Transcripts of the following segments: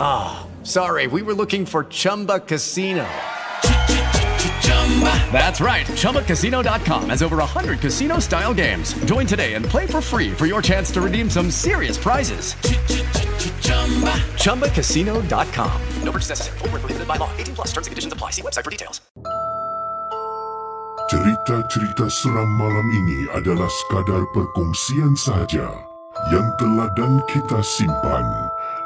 Ah, sorry, we were looking for Chumba Casino. That's right. ChumbaCasino.com has over 100 casino style games. Join today and play for free for your chance to redeem some serious prizes. ChumbaCasino.com. No purchase necessary. Void were prohibited by law. 18 plus. Terms and conditions apply. See website for details. Cerita-cerita seram malam ini adalah sekadar perkongsian sahaja yang teladan kita simpan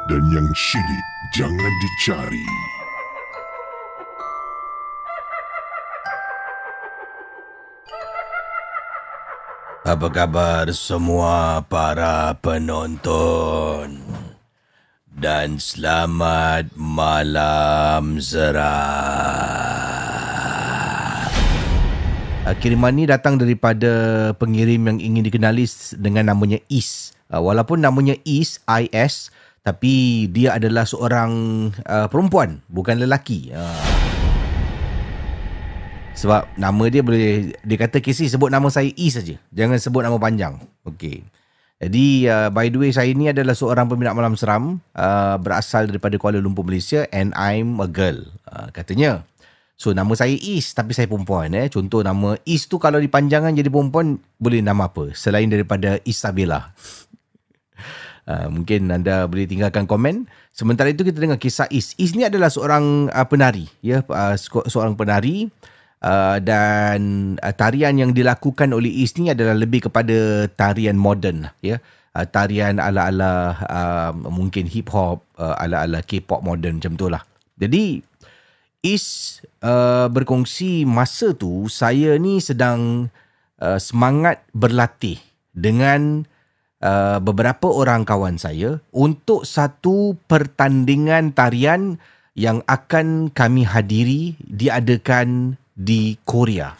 dan yang syilid jangan dicari. Apa khabar semua para penonton? Dan selamat malam. Uh, kiriman ni datang daripada pengirim yang ingin dikenali dengan namanya Is. Uh, walaupun namanya Is, IS, tapi dia adalah seorang uh, perempuan, bukan lelaki. Uh. Sebab nama dia boleh dia kata Casey sebut nama saya E saja. Jangan sebut nama panjang. Okey. Jadi uh, by the way saya ni adalah seorang peminat malam seram uh, berasal daripada Kuala Lumpur Malaysia and I'm a girl. Uh, katanya. So nama saya Is tapi saya perempuan eh. Contoh nama Is tu kalau dipanjangkan jadi perempuan boleh nama apa selain daripada Isabella. Uh, mungkin anda boleh tinggalkan komen. Sementara itu kita dengar kisah Is. Is ni adalah seorang uh, penari, ya, uh, se- seorang penari uh, dan uh, tarian yang dilakukan oleh Is ni adalah lebih kepada tarian moden, ya. Uh, tarian ala-ala uh, mungkin hip hop, uh, ala-ala K-pop moden macam tu lah. Jadi Is uh, berkongsi masa tu saya ni sedang uh, semangat berlatih dengan uh, beberapa orang kawan saya untuk satu pertandingan tarian yang akan kami hadiri diadakan di Korea.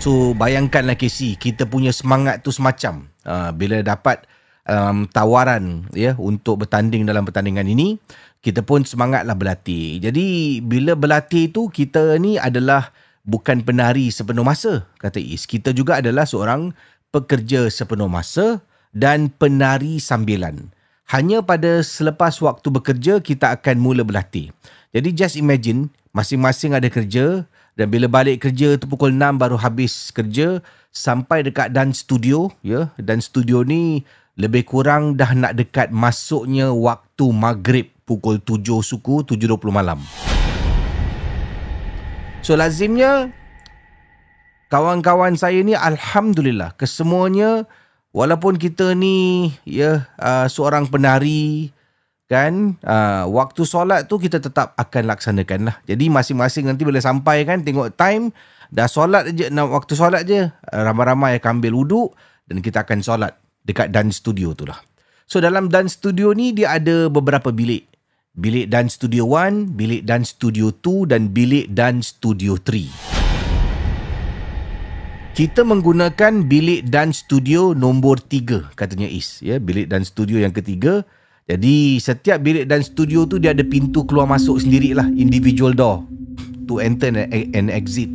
So bayangkanlah Casey, kita punya semangat tu semacam uh, bila dapat um, tawaran ya untuk bertanding dalam pertandingan ini, kita pun semangatlah berlatih. Jadi bila berlatih tu kita ni adalah bukan penari sepenuh masa kata Is. Kita juga adalah seorang pekerja sepenuh masa dan penari sambilan. Hanya pada selepas waktu bekerja kita akan mula berlatih. Jadi just imagine masing-masing ada kerja dan bila balik kerja tu pukul 6 baru habis kerja sampai dekat dance studio ya dan studio ni lebih kurang dah nak dekat masuknya waktu maghrib pukul 7 suku 7.20 malam. So lazimnya kawan-kawan saya ni alhamdulillah kesemuanya walaupun kita ni ya uh, seorang penari kan uh, waktu solat tu kita tetap akan laksanakan lah. Jadi masing-masing nanti bila sampai kan tengok time dah solat je nak waktu solat je uh, ramai-ramai akan ambil wuduk dan kita akan solat dekat dance studio tu lah. So dalam dance studio ni dia ada beberapa bilik. Bilik dance studio 1, bilik dance studio 2 dan bilik dance studio 3. Kita menggunakan bilik dance studio nombor 3 katanya Is ya. Bilik dance studio yang ketiga. Jadi setiap bilik dance studio tu dia ada pintu keluar masuk sendirilah individual door to enter and, and exit.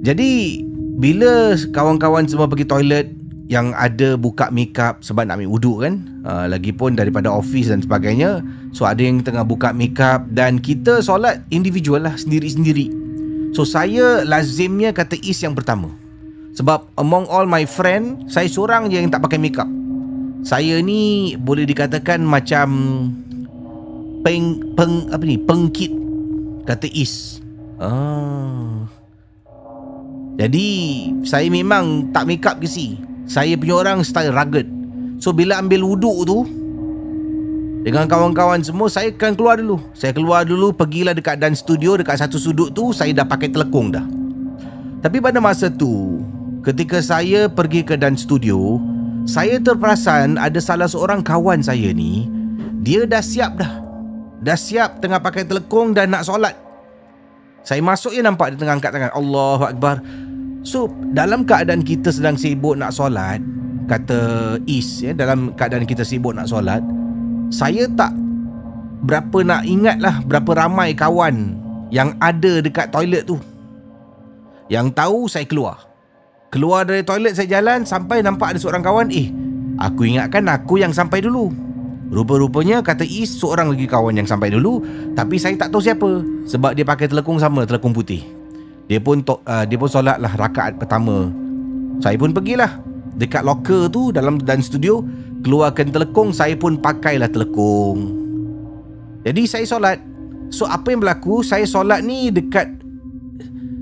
Jadi bila kawan-kawan semua pergi toilet yang ada buka makeup sebab nak ambil wuduk kan uh, lagipun daripada office dan sebagainya so ada yang tengah buka makeup dan kita solat individual lah sendiri-sendiri so saya lazimnya kata Is yang pertama. Sebab among all my friend saya seorang je yang tak pakai makeup. Saya ni boleh dikatakan macam peng peng apa ni pengkit. Kata Is. Ah. Jadi saya memang tak make up ke si. Saya punya orang style rugged. So bila ambil wuduk tu Dengan kawan-kawan semua Saya akan keluar dulu. Saya keluar dulu Pergilah dekat dan studio Dekat satu sudut tu Saya dah pakai telekung dah. Tapi pada masa tu Ketika saya pergi ke dan studio Saya terperasan Ada salah seorang kawan saya ni Dia dah siap dah. Dah siap tengah pakai telekung Dan nak solat. Saya masuk je nampak Dia tengah angkat tangan. Allahu Akbar. So dalam keadaan kita sedang sibuk nak solat Kata Is ya, Dalam keadaan kita sibuk nak solat saya tak berapa nak ingat lah berapa ramai kawan yang ada dekat toilet tu. Yang tahu saya keluar. Keluar dari toilet saya jalan sampai nampak ada seorang kawan. Eh, aku ingatkan aku yang sampai dulu. Rupa-rupanya kata Is seorang lagi kawan yang sampai dulu tapi saya tak tahu siapa sebab dia pakai telekung sama telekung putih. Dia pun to, uh, dia pun solat lah rakaat pertama. Saya pun pergilah dekat locker tu dalam dan studio keluarkan telekung saya pun pakailah telekung. Jadi saya solat. So apa yang berlaku saya solat ni dekat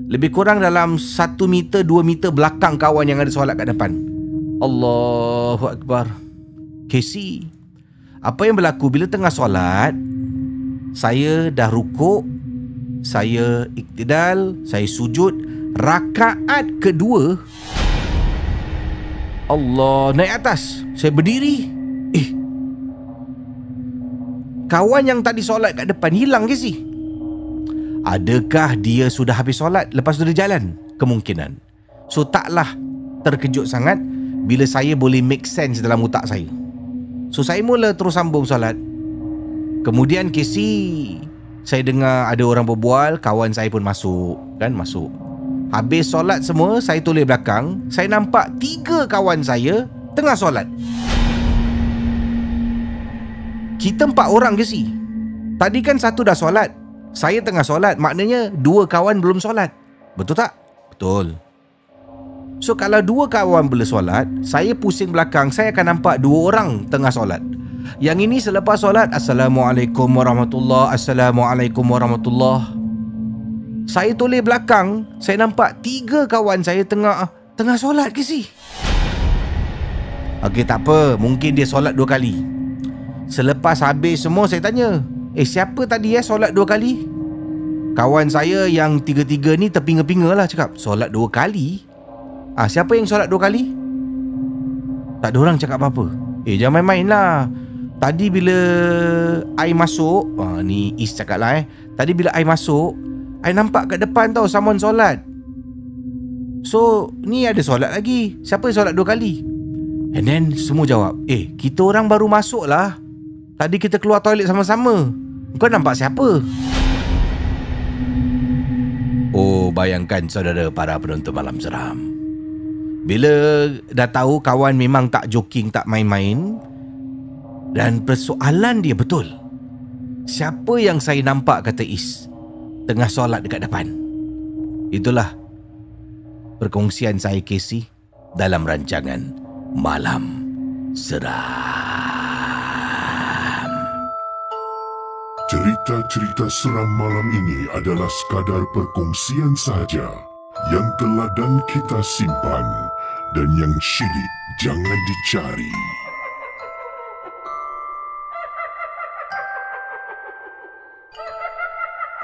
lebih kurang dalam 1 meter 2 meter belakang kawan yang ada solat kat depan. Allahu Akbar. Casey apa yang berlaku? Bila tengah solat saya dah rukuk saya iktidal saya sujud. Rakaat kedua Allah naik atas. Saya berdiri. Eh. Kawan yang tadi solat kat depan hilang ke si? Adakah dia sudah habis solat? Lepas tu dia jalan? Kemungkinan. So taklah terkejut sangat Bila saya boleh make sense dalam otak saya. So saya mula terus sambung solat. Kemudian Casey Saya dengar ada orang berbual Kawan saya pun masuk. Kan masuk Habis solat semua Saya tulis belakang. Saya nampak Tiga kawan saya Tengah solat. Kita empat orang ke si? Tadi kan satu dah solat. Saya tengah solat Maknanya Dua kawan belum solat. Betul tak? Betul. So kalau dua kawan boleh solat Saya pusing belakang Saya akan nampak Dua orang tengah solat. Yang ini selepas solat Assalamualaikum warahmatullahi Assalamualaikum warahmatullahi saya toleh belakang, saya nampak tiga kawan saya tengah tengah solat ke si? Okey tak apa, mungkin dia solat dua kali. Selepas habis semua saya tanya, "Eh siapa tadi ya solat dua kali?" Kawan saya yang tiga-tiga ni terpinga-pinga lah cakap, "Solat dua kali?" Ah, siapa yang solat dua kali? Tak ada orang cakap apa-apa. Eh jangan main-main lah. Tadi bila air masuk, ah, ni Is cakap lah eh. Tadi bila air masuk, I nampak kat depan tau Someone solat. So Ni ada solat lagi. Siapa yang solat dua kali? And then Semua jawab Eh kita orang baru masuk lah. Tadi kita keluar toilet sama-sama. Kau nampak siapa? Oh bayangkan saudara para penonton malam seram. Bila dah tahu kawan memang tak joking tak main-main Dan persoalan dia betul. Siapa yang saya nampak kata Is tengah solat dekat depan. Itulah perkongsian saya Casey dalam rancangan Malam Seram. Cerita-cerita seram malam ini adalah sekadar perkongsian sahaja yang telah dan kita simpan dan yang syilid jangan dicari.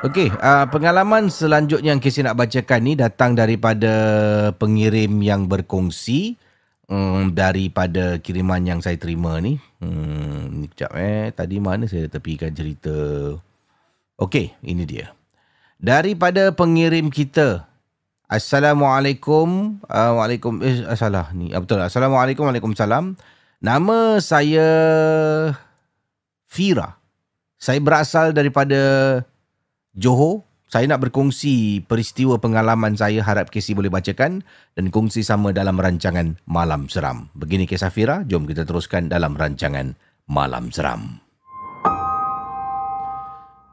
Okey, uh, pengalaman selanjutnya yang Casey nak bacakan ni datang daripada pengirim yang berkongsi um, daripada kiriman yang saya terima ni. Hmm, kejap eh. Tadi mana saya tepikan cerita. Okey, ini dia. Daripada pengirim kita. Assalamualaikum. Uh, Waalaikum eh salah ni. Ah, betul. Assalamualaikum. Waalaikumsalam. Nama saya Fira. Saya berasal daripada Johor, saya nak berkongsi peristiwa pengalaman saya harap Casey boleh bacakan dan kongsi sama dalam rancangan Malam Seram. Begini kisah Fira, jom kita teruskan dalam rancangan Malam Seram.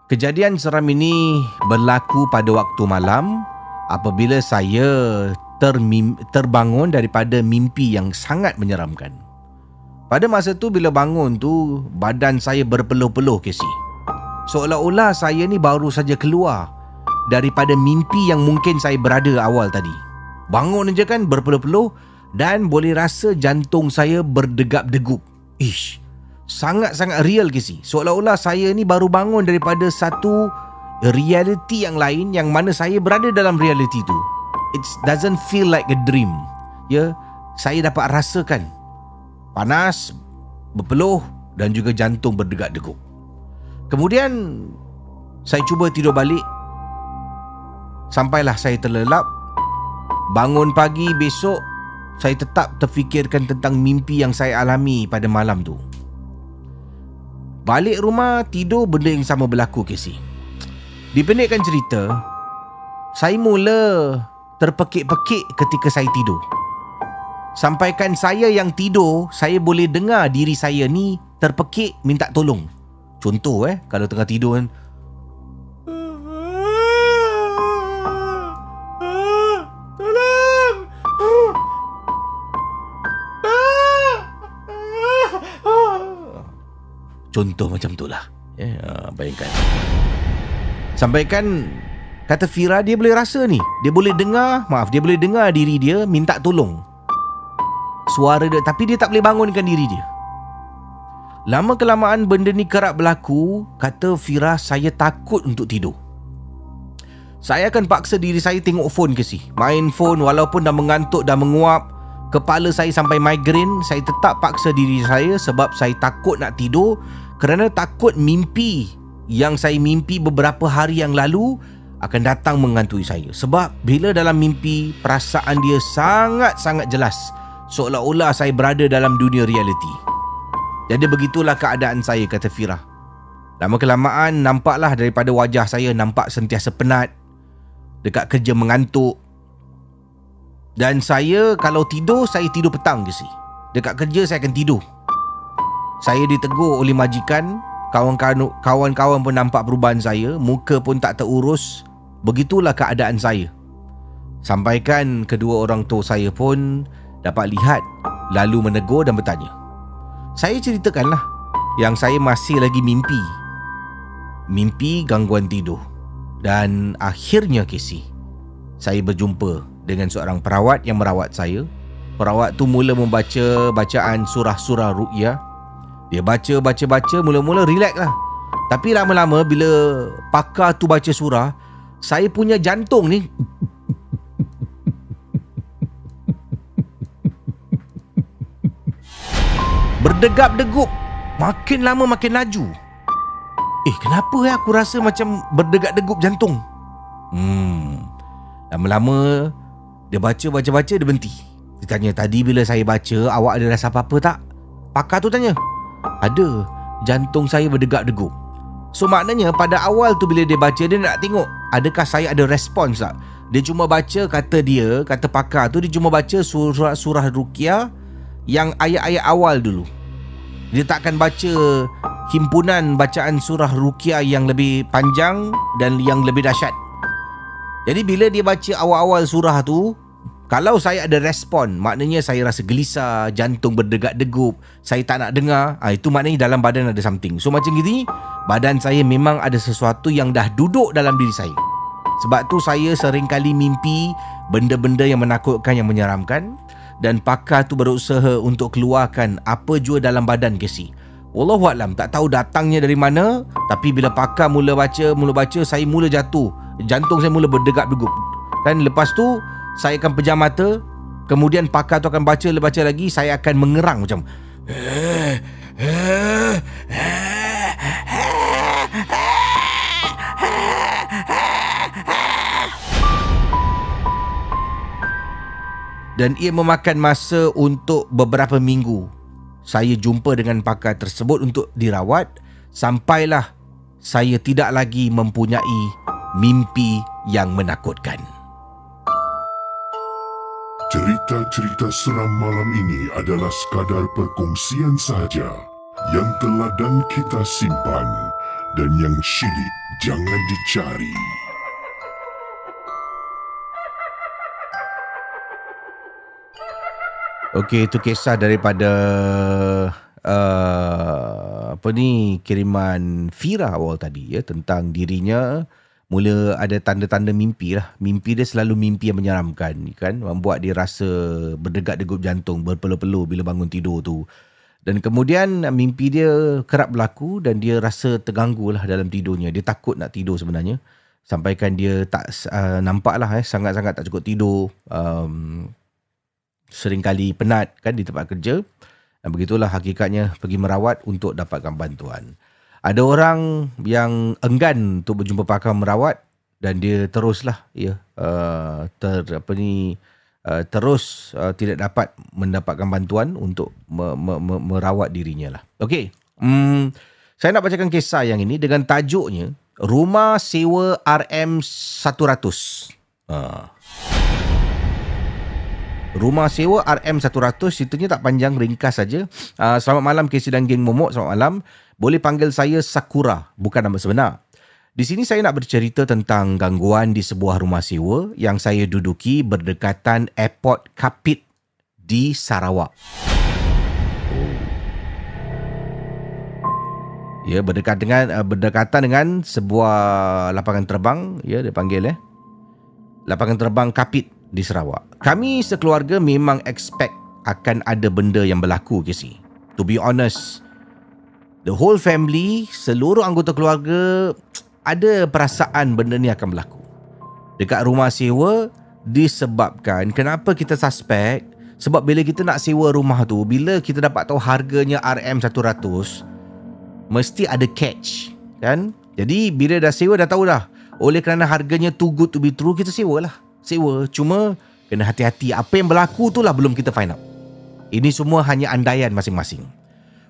Kejadian seram ini berlaku pada waktu malam apabila saya termim- terbangun daripada mimpi yang sangat menyeramkan. Pada masa tu bila bangun tu badan saya berpeluh-peluh Casey. Seolah-olah saya ni baru saja keluar daripada mimpi yang mungkin saya berada awal tadi. Bangun je kan berpeluh-peluh dan boleh rasa jantung saya berdegap-degup. Ish. sangat-sangat real Casey. Seolah-olah saya ni baru bangun daripada satu reality yang lain yang mana saya berada dalam reality tu. It doesn't feel like a dream. Ya, saya dapat rasakan panas, berpeluh dan juga jantung berdegak-degup. Kemudian saya cuba tidur balik. Sampailah saya terlelap. Bangun pagi besok saya tetap terfikirkan tentang mimpi yang saya alami pada malam tu. Balik rumah tidur benda yang sama berlaku Casey. Dipendekkan cerita, saya mula terpekik-pekik ketika saya tidur. Sampaikan saya yang tidur, saya boleh dengar diri saya ni terpekik minta tolong. Contoh eh, kalau tengah tidur kan, Contoh macam tu lah. Yeah, Bayangkan. Sampaikan Kata Fira dia boleh rasa ni. Dia boleh dengar Maaf Dia boleh dengar diri dia Minta tolong. Suara dia Tapi dia tak boleh bangunkan diri dia Lama kelamaan benda ni kerap berlaku Kata Fira Saya takut untuk tidur Saya akan paksa diri saya tengok phone ke si Main phone walaupun dah mengantuk Dah menguap Kepala saya sampai migraine Saya tetap paksa diri saya Sebab saya takut nak tidur kerana takut mimpi yang saya mimpi beberapa hari yang lalu akan datang menghantui saya. Sebab bila dalam mimpi, perasaan dia sangat-sangat jelas. Seolah-olah saya berada dalam dunia realiti. Jadi begitulah keadaan saya, kata Fira. Lama kelamaan, nampaklah daripada wajah saya nampak sentiasa penat. Dekat kerja mengantuk. Dan saya kalau tidur, saya tidur petang je sih. Dekat kerja saya akan tidur. Saya ditegur oleh majikan Kawan-kawan pun nampak perubahan saya Muka pun tak terurus Begitulah keadaan saya Sampaikan kedua orang tua saya pun Dapat lihat Lalu menegur dan bertanya Saya ceritakanlah Yang saya masih lagi mimpi. Mimpi gangguan tidur. Dan akhirnya Casey Saya berjumpa dengan seorang perawat yang merawat saya. Perawat tu mula membaca bacaan surah-surah ru'yah dia baca, baca, baca, mula-mula relax lah. Tapi lama-lama bila pakar tu baca surah, saya punya jantung ni berdegap-degup. Makin lama makin laju. Eh, kenapa ya aku rasa macam berdegap-degup jantung? Hmm. Lama-lama dia baca, baca, baca, dia berhenti. Dia tanya, tadi bila saya baca, awak ada rasa apa-apa tak? Pakar tu tanya. Ada Jantung saya berdegap-degup So maknanya pada awal tu bila dia baca Dia nak tengok Adakah saya ada respons tak Dia cuma baca kata dia Kata pakar tu Dia cuma baca surah-surah Rukia Yang ayat-ayat awal dulu Dia tak akan baca Himpunan bacaan surah Rukia Yang lebih panjang Dan yang lebih dahsyat Jadi bila dia baca awal-awal surah tu kalau saya ada respon, maknanya saya rasa gelisah, jantung berdegap-degup, saya tak nak dengar, ah itu maknanya dalam badan ada something. So macam gini, badan saya memang ada sesuatu yang dah duduk dalam diri saya. Sebab tu saya sering kali mimpi benda-benda yang menakutkan, yang menyeramkan dan pakar tu berusaha untuk keluarkan apa jua dalam badan Casey. Wallahualam tak tahu datangnya dari mana tapi bila pakar mula baca mula baca saya mula jatuh. Jantung saya mula berdegap-degup kan lepas tu saya akan pejam mata kemudian pakar tu akan baca baca lagi saya akan mengerang macam dan ia memakan masa untuk beberapa minggu saya jumpa dengan pakar tersebut untuk dirawat sampailah saya tidak lagi mempunyai mimpi yang menakutkan. Cerita-cerita seram malam ini adalah sekadar perkongsian sahaja yang telah dan kita simpan dan yang syilid jangan dicari. Okey, itu kisah daripada uh, apa ni kiriman Fira awal tadi ya tentang dirinya mula ada tanda-tanda mimpi lah. Mimpi dia selalu mimpi yang menyeramkan kan. Membuat dia rasa berdegap-degup jantung, berpeluh-peluh bila bangun tidur tu. Dan kemudian mimpi dia kerap berlaku dan dia rasa terganggu lah dalam tidurnya. Dia takut nak tidur sebenarnya. Sampaikan dia tak uh, nampak lah eh, sangat-sangat tak cukup tidur. Um, seringkali penat kan di tempat kerja. Dan begitulah hakikatnya pergi merawat untuk dapatkan bantuan. Ada orang yang enggan untuk berjumpa pakar merawat dan dia teruslah ya uh, ter apa ni uh, terus uh, tidak dapat mendapatkan bantuan untuk me, me, me, merawat dirinya lah. Okey. Hmm, saya nak bacakan kisah yang ini dengan tajuknya Rumah Sewa RM100. Uh. Rumah sewa RM100 ceritanya tak panjang ringkas saja. Uh, selamat malam Casey dan geng Momok. Selamat malam. Boleh panggil saya Sakura, bukan nama sebenar. Di sini saya nak bercerita tentang gangguan di sebuah rumah sewa yang saya duduki berdekatan Airport Kapit di Sarawak. Ya, berdekat dengan uh, berdekatan dengan sebuah lapangan terbang, ya dia panggil eh. Lapangan terbang Kapit di Sarawak. Kami sekeluarga memang expect akan ada benda yang berlaku, Casey. To be honest, the whole family, seluruh anggota keluarga ada perasaan benda ni akan berlaku. Dekat rumah sewa disebabkan kenapa kita suspect sebab bila kita nak sewa rumah tu, bila kita dapat tahu harganya RM100, mesti ada catch kan jadi bila dah sewa dah tahu dah oleh kerana harganya too good to be true kita sewa lah sewa. Cuma kena hati-hati. Apa yang berlaku tu lah belum kita find out. Ini semua hanya andaian masing-masing.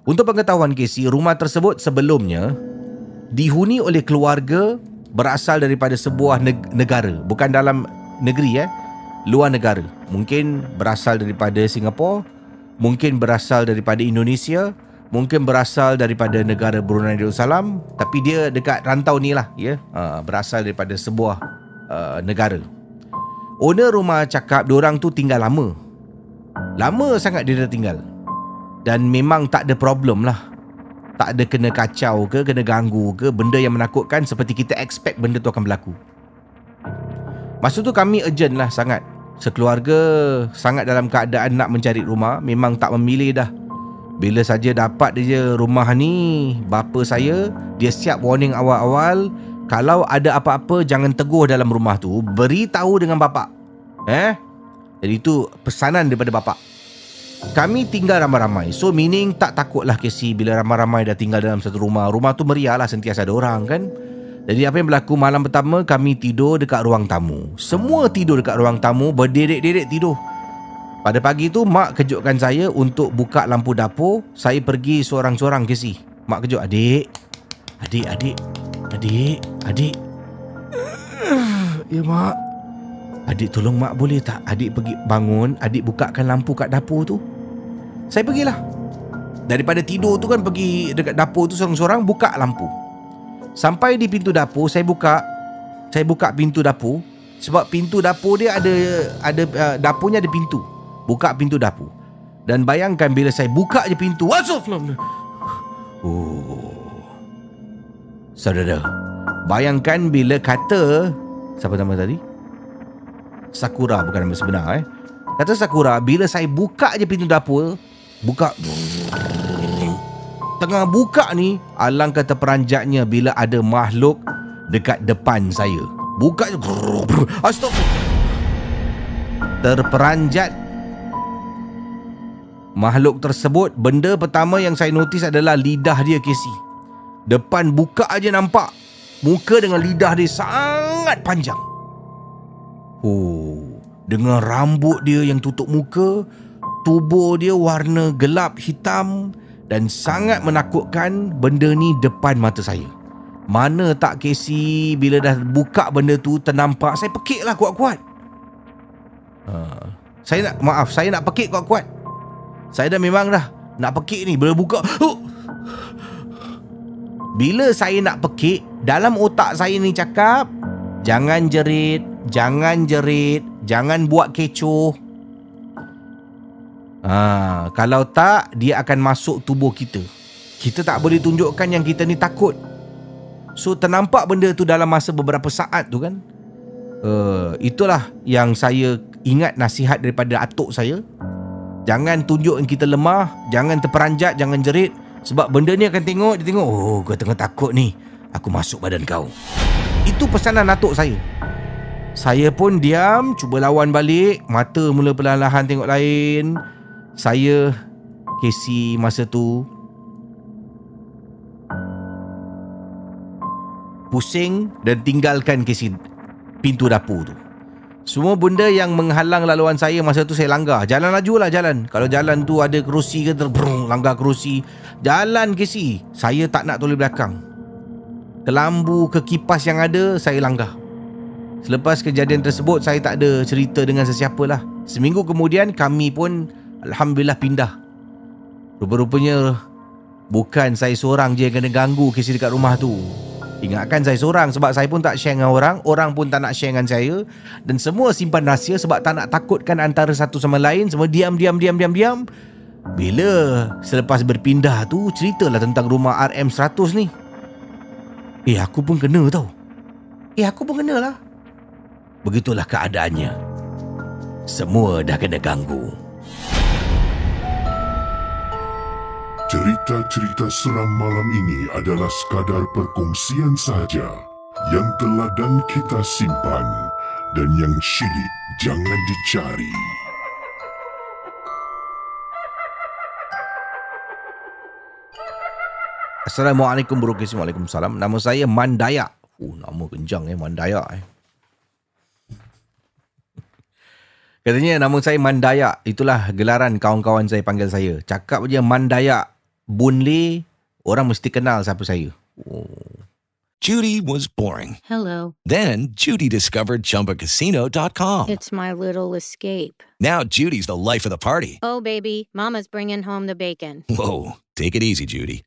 Untuk pengetahuan Casey rumah tersebut sebelumnya dihuni oleh keluarga berasal daripada sebuah negara. Bukan dalam negeri eh. Luar negara. Mungkin berasal daripada Singapura mungkin berasal daripada Indonesia mungkin berasal daripada negara Brunei Darussalam tapi dia dekat rantau ni lah ya. Uh, berasal daripada sebuah uh, negara owner rumah cakap orang tu tinggal lama. Lama sangat dia dah tinggal. Dan memang tak ada problem lah. Tak ada kena kacau ke kena ganggu ke benda yang menakutkan seperti kita expect benda tu akan berlaku. Masa tu kami urgent lah sangat. Sekeluarga sangat dalam keadaan nak mencari rumah memang tak memilih dah. Bila saja dapat dia rumah ni Bapa saya Dia siap warning awal-awal Kalau ada apa-apa Jangan teguh dalam rumah tu. Beritahu dengan bapa Eh? Jadi itu pesanan daripada bapa Kami tinggal ramai-ramai. So meaning tak takutlah Casey Bila ramai-ramai dah tinggal dalam satu rumah. Rumah tu meriah lah Sentiasa ada orang kan? Jadi apa yang berlaku? Malam pertama Kami tidur dekat ruang tamu. Semua tidur dekat ruang tamu Berderet-deret tidur. Pada pagi tu mak kejutkan saya untuk buka lampu dapur. Saya pergi seorang-seorang si. Mak kejut, adik. Adik, adik. Adik, adik. Ya mak. Adik tolong mak boleh tak? Adik pergi bangun, adik bukakan lampu kat dapur tu. Saya pergilah. Daripada tidur tu kan pergi dekat dapur tu seorang-seorang buka lampu. Sampai di pintu dapur saya buka saya buka pintu dapur sebab pintu dapur dia ada ada uh, dapurnya ada pintu. Buka pintu dapur Dan bayangkan bila saya buka je pintu Astagfirullah Oh Saudara Bayangkan bila kata Siapa nama tadi? Sakura bukan nama sebenar eh. Kata Sakura Bila saya buka je pintu dapur Buka. Tengah buka ni Alangkah terperanjatnya Bila ada makhluk Dekat depan saya. Buka je Astagfirullah. Terperanjat Makhluk tersebut Benda pertama yang saya notice adalah Lidah dia Casey. Depan buka aja nampak Muka dengan lidah dia sangat panjang. Oh, Dengan rambut dia yang tutup muka Tubuh dia warna gelap hitam Dan sangat menakutkan Benda ni depan mata saya. Mana tak Casey Bila dah buka benda tu Ternampak Saya pekik lah kuat-kuat. Uh, Saya nak Maaf Saya nak pekik kuat-kuat. Saya dah memang dah nak pekik ni. Bila buka. Oh. Bila saya nak pekik, dalam otak saya ni cakap, jangan jerit, jangan jerit, jangan buat kecoh. Ha, kalau tak, dia akan masuk tubuh kita. Kita tak boleh tunjukkan yang kita ni takut. So, ternampak benda tu dalam masa beberapa saat tu kan. Uh, itulah yang saya ingat nasihat daripada atuk saya Jangan tunjuk yang kita lemah, jangan terperanjat, jangan jerit sebab benda ni akan tengok, dia tengok, oh kau tengah takut ni. Aku masuk badan kau. Itu pesanan atuk saya. Saya pun diam, cuba lawan balik, mata mula perlahan-lahan tengok lain. Saya Casey masa tu pusing dan tinggalkan Casey pintu dapur tu. Semua benda yang menghalang laluan saya masa tu saya langgar. Jalan laju lah jalan. Kalau jalan tu ada kerusi ke terbrung, langgar kerusi. Jalan Casey. Saya tak nak toleh belakang. Kelambu ke kipas yang ada, saya langgar. Selepas kejadian tersebut, saya tak ada cerita dengan sesiapa lah. Seminggu kemudian, kami pun Alhamdulillah pindah. Rupa-rupanya, bukan saya seorang je yang kena ganggu Casey dekat rumah tu. Ingatkan saya seorang sebab saya pun tak share dengan orang, orang pun tak nak share dengan saya dan semua simpan rahsia sebab tak nak takutkan antara satu sama lain, semua diam diam diam diam diam. Bila selepas berpindah tu ceritalah tentang rumah RM100 ni. Eh aku pun kena tau. Eh aku pun kena lah. Begitulah keadaannya. Semua dah kena ganggu. Cerita-cerita seram malam ini adalah sekadar perkongsian sahaja yang telah dan kita simpan dan yang syilid jangan dicari. Assalamualaikum Burukis Waalaikumsalam. Nama saya Mandaya. Oh nama kenjang eh Mandaya eh. Katanya nama saya Mandaya. Itulah gelaran kawan-kawan saya panggil saya. Cakap je Mandaya Bunli Orang mesti kenal siapa saya oh. Judy was boring. Hello. Then Judy discovered ChumbaCasino.com. It's my little escape. Now Judy's the life of the party. Oh, baby, Mama's bringing home the bacon. Whoa, take it easy, Judy.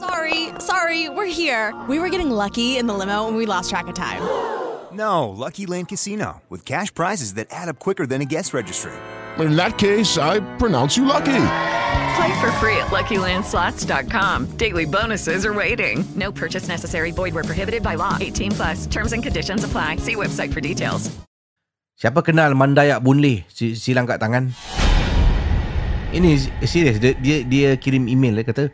Sorry, sorry, we're here. We were getting lucky in the limo and we lost track of time. No, Lucky Land Casino, with cash prizes that add up quicker than a guest registry. In that case, I pronounce you lucky. Play for free at LuckyLandSlots.com. Daily bonuses are waiting. No purchase necessary. Void where prohibited by law. 18 plus. Terms and conditions apply. See website for details. Siapa kenal Mandayak Bunli? Silang kat tangan. Ini serius dia, dia dia kirim email dia kata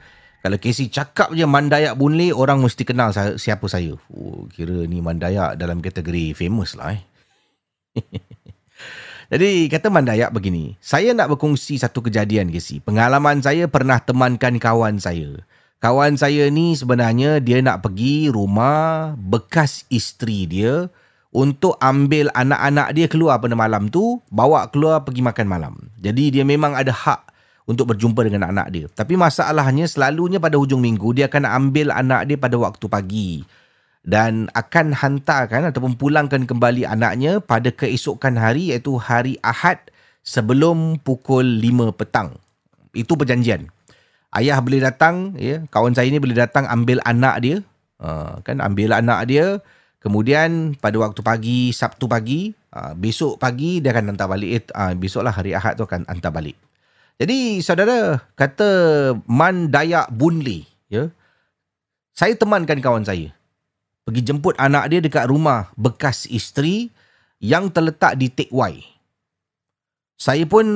kalau Casey cakap je Mandayak Bunli orang mesti kenal sa- siapa saya. Oh, kira ni Mandayak dalam kategori famous lah eh. Jadi kata Mandayak begini, saya nak berkongsi satu kejadian Casey. Pengalaman saya pernah temankan kawan saya. Kawan saya ni sebenarnya dia nak pergi rumah bekas isteri dia untuk ambil anak-anak dia keluar pada malam tu, bawa keluar pergi makan malam. Jadi dia memang ada hak untuk berjumpa dengan anak dia. Tapi masalahnya selalunya pada hujung minggu dia akan ambil anak dia pada waktu pagi dan akan hantarkan ataupun pulangkan kembali anaknya pada keesokan hari iaitu hari Ahad sebelum pukul 5 petang. Itu perjanjian. Ayah boleh datang, ya, kawan saya ni boleh datang ambil anak dia, uh, kan ambil anak dia, kemudian pada waktu pagi, Sabtu pagi, uh, besok pagi dia akan hantar balik. Uh, besoklah hari Ahad tu akan hantar balik. Jadi saudara kata Man Dayak Bunli, ya. Saya temankan kawan saya pergi jemput anak dia dekat rumah bekas isteri yang terletak di Teck Wai. Saya pun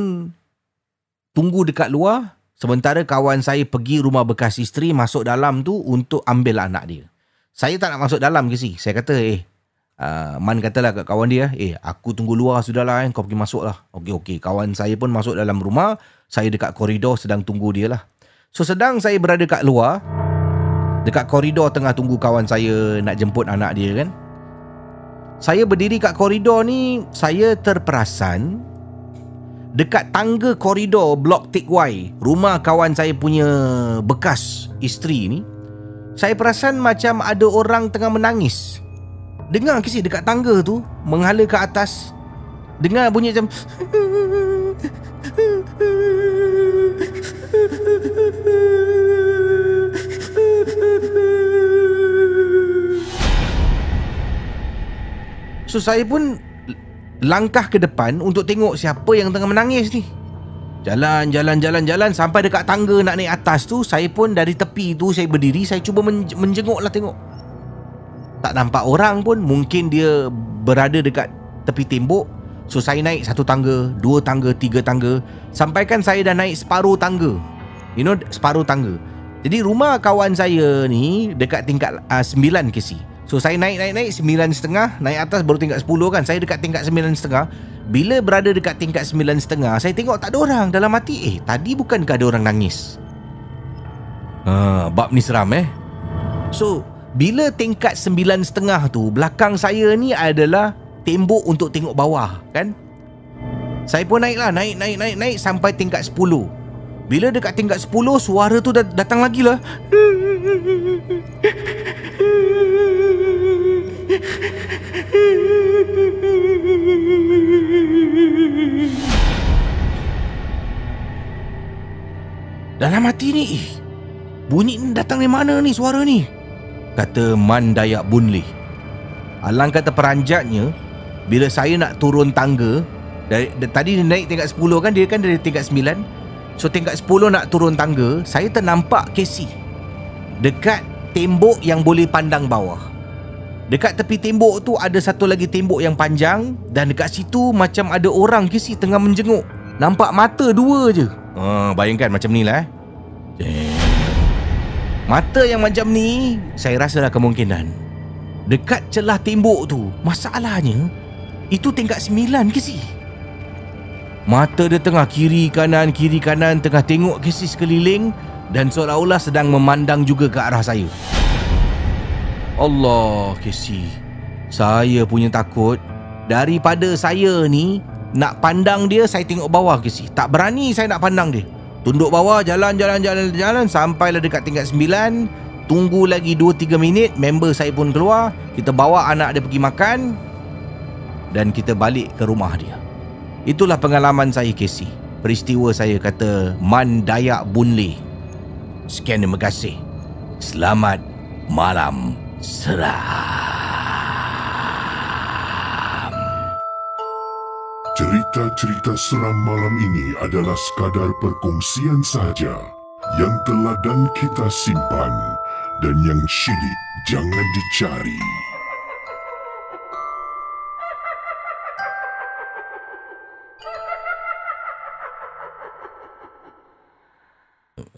tunggu dekat luar sementara kawan saya pergi rumah bekas isteri masuk dalam tu untuk ambil anak dia. Saya tak nak masuk dalam ke si. Saya kata eh uh, Man katalah kat kawan dia eh aku tunggu luar sudahlah eh kau pergi masuk lah. Okey okey kawan saya pun masuk dalam rumah saya dekat koridor sedang tunggu dia lah. So sedang saya berada kat luar Dekat koridor tengah tunggu kawan saya nak jemput anak dia kan. Saya berdiri kat koridor ni, saya terperasan dekat tangga koridor blok Teck Wai, rumah kawan saya punya bekas isteri ni, saya perasan macam ada orang tengah menangis. Dengar ke si dekat tangga tu Menghala ke atas? Dengar bunyi macam So saya pun Langkah ke depan Untuk tengok siapa yang tengah menangis ni. Jalan, jalan, jalan, jalan. Sampai dekat tangga nak naik atas tu Saya pun dari tepi tu Saya berdiri Saya cuba menjenguk lah tengok. Tak nampak orang pun, mungkin dia berada dekat tepi tembok. So saya naik satu tangga, dua tangga, tiga tangga, sampaikan saya dah naik separuh tangga. You know, separuh tangga. Jadi rumah kawan saya ni dekat tingkat uh, 9 KC. So saya naik naik naik sembilan setengah Naik atas baru tingkat 10 kan Saya dekat tingkat sembilan setengah Bila berada dekat tingkat sembilan setengah Saya tengok tak ada orang Dalam hati Eh tadi bukankah ada orang nangis ha, Bab ni seram eh So Bila tingkat sembilan setengah tu Belakang saya ni adalah Tembok untuk tengok bawah Kan? Saya pun naik lah Naik naik naik naik Sampai tingkat 10 Bila dekat tingkat 10 Suara tu dat- datang lagi lah. Dalam hati ni eh, Bunyi ni datang dari mana ni suara ni Kata Man Dayak Bunli Alangkah terperanjatnya Bila saya nak turun tangga dari, dari, Tadi dia naik tingkat 10 kan Dia kan dari tingkat 9 So tingkat 10 nak turun tangga Saya ternampak Casey Dekat tembok yang boleh pandang bawah. Dekat tepi tembok tu ada satu lagi tembok yang panjang Dan dekat situ macam ada orang Casey tengah menjenguk. Nampak mata dua je. Ha, Bayangkan macam ni lah eh. Mata yang macam ni Saya rasa lah kemungkinan. Dekat celah tembok tu Masalahnya Itu tingkat sembilan ke si? Mata dia tengah kiri kanan Kiri kanan Tengah tengok ke si sekeliling Dan seolah-olah sedang memandang juga ke arah saya. Allah Casey Saya punya takut Daripada saya ni Nak pandang dia Saya tengok bawah Casey Tak berani saya nak pandang dia Tunduk bawah Jalan jalan jalan jalan. Sampailah dekat tingkat 9 Tunggu lagi 2-3 minit Member saya pun keluar. Kita bawa anak dia pergi makan Dan kita balik ke rumah dia. Itulah pengalaman saya Casey. Peristiwa saya kata Man Dayak Bunle Sekian terima kasih. Selamat malam seram. Cerita-cerita seram malam ini adalah sekadar perkongsian sahaja yang telah dan kita simpan dan yang syilid jangan dicari.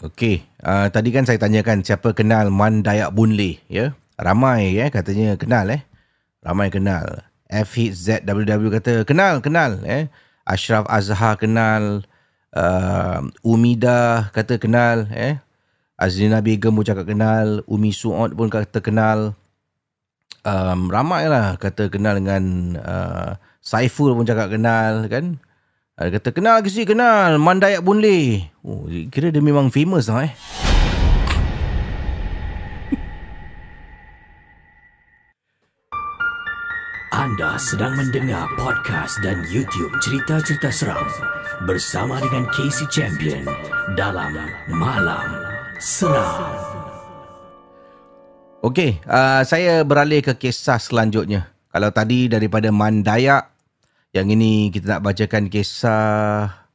Okey, uh, tadi kan saya tanyakan siapa kenal Man Dayak Bunle, ya? Ramai eh katanya kenal eh. Ramai kenal. F Hit ZWW kata kenal, kenal eh. Ashraf Azhar kenal. Uh, Umida kata kenal eh. Azrina Begum pun cakap kenal. Umi Suot pun kata kenal. Um, ramai lah kata kenal dengan uh, Saiful pun cakap kenal kan. Ada kata kenal ke si kenal Mandayak Bunle. Oh, kira dia memang famous lah eh. Anda sedang mendengar podcast dan YouTube cerita-cerita seram bersama dengan Casey Champion dalam Malam Seram. Okey, uh, saya beralih ke kisah selanjutnya. Kalau tadi daripada Mandayak, yang ini kita nak bacakan kisah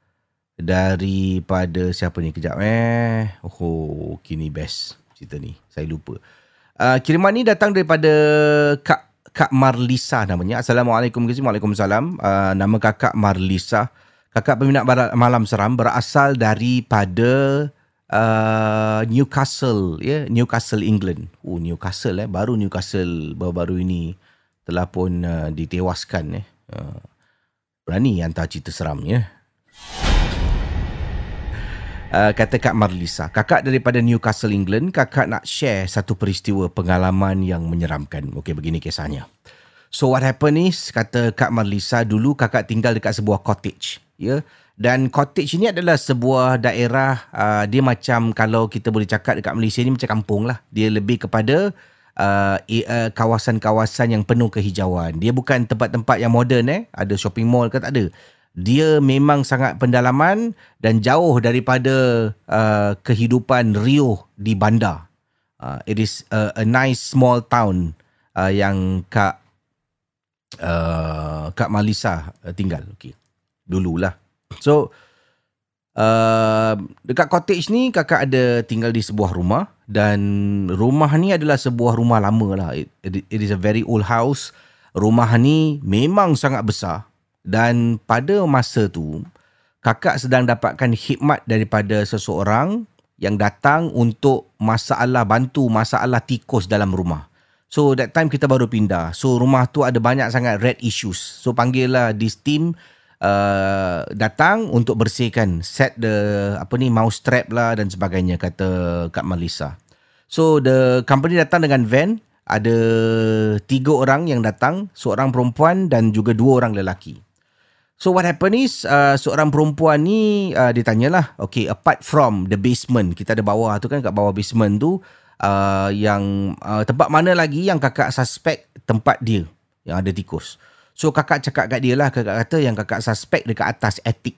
daripada siapa ni? Kejap eh. Oh, kini best cerita ni. Saya lupa. Uh, kiriman ni datang daripada Kak Kak Marlisa namanya. Assalamualaikum. Waalaikumsalam. Uh, nama kakak Marlisa. Kakak peminat malam seram berasal daripada uh, Newcastle, ya, yeah? Newcastle England. Oh, Newcastle eh, baru Newcastle baru-baru ini telah pun uh, ditewaskan eh. Uh, berani hantar cerita seram ya. Uh, kata Kak Marlisa, kakak daripada Newcastle England, kakak nak share satu peristiwa pengalaman yang menyeramkan. Okey, begini kisahnya. So what happened is, kata Kak Marlisa, dulu kakak tinggal dekat sebuah cottage. Ya, dan cottage ini adalah sebuah daerah, uh, dia macam kalau kita boleh cakap dekat Malaysia ni macam kampung lah. Dia lebih kepada uh, uh, kawasan-kawasan yang penuh kehijauan. Dia bukan tempat-tempat yang moden eh, ada shopping mall ke tak ada dia memang sangat pendalaman dan jauh daripada uh, kehidupan Rio di bandar. Uh, it is a, a nice small town uh, yang Kak uh, Kak Malisa uh, tinggal. Okey. Dululah. So uh, dekat cottage ni kakak ada tinggal di sebuah rumah dan rumah ni adalah sebuah rumah lama lah. It, it, it is a very old house. Rumah ni memang sangat besar dan pada masa tu kakak sedang dapatkan khidmat daripada seseorang yang datang untuk masalah bantu masalah tikus dalam rumah. So that time kita baru pindah. So rumah tu ada banyak sangat red issues. So panggil lah this team uh, datang untuk bersihkan set the apa ni mouse trap lah dan sebagainya kata Kak Melissa. So the company datang dengan van ada tiga orang yang datang, seorang perempuan dan juga dua orang lelaki. So what happened is uh, seorang perempuan ni uh, dia tanyalah, okay apart from the basement, kita ada bawah tu kan kat bawah basement tu uh, yang uh, tempat mana lagi yang kakak suspek tempat dia yang ada tikus. So kakak cakap kat dia lah, kakak kata yang kakak suspek dekat atas attic.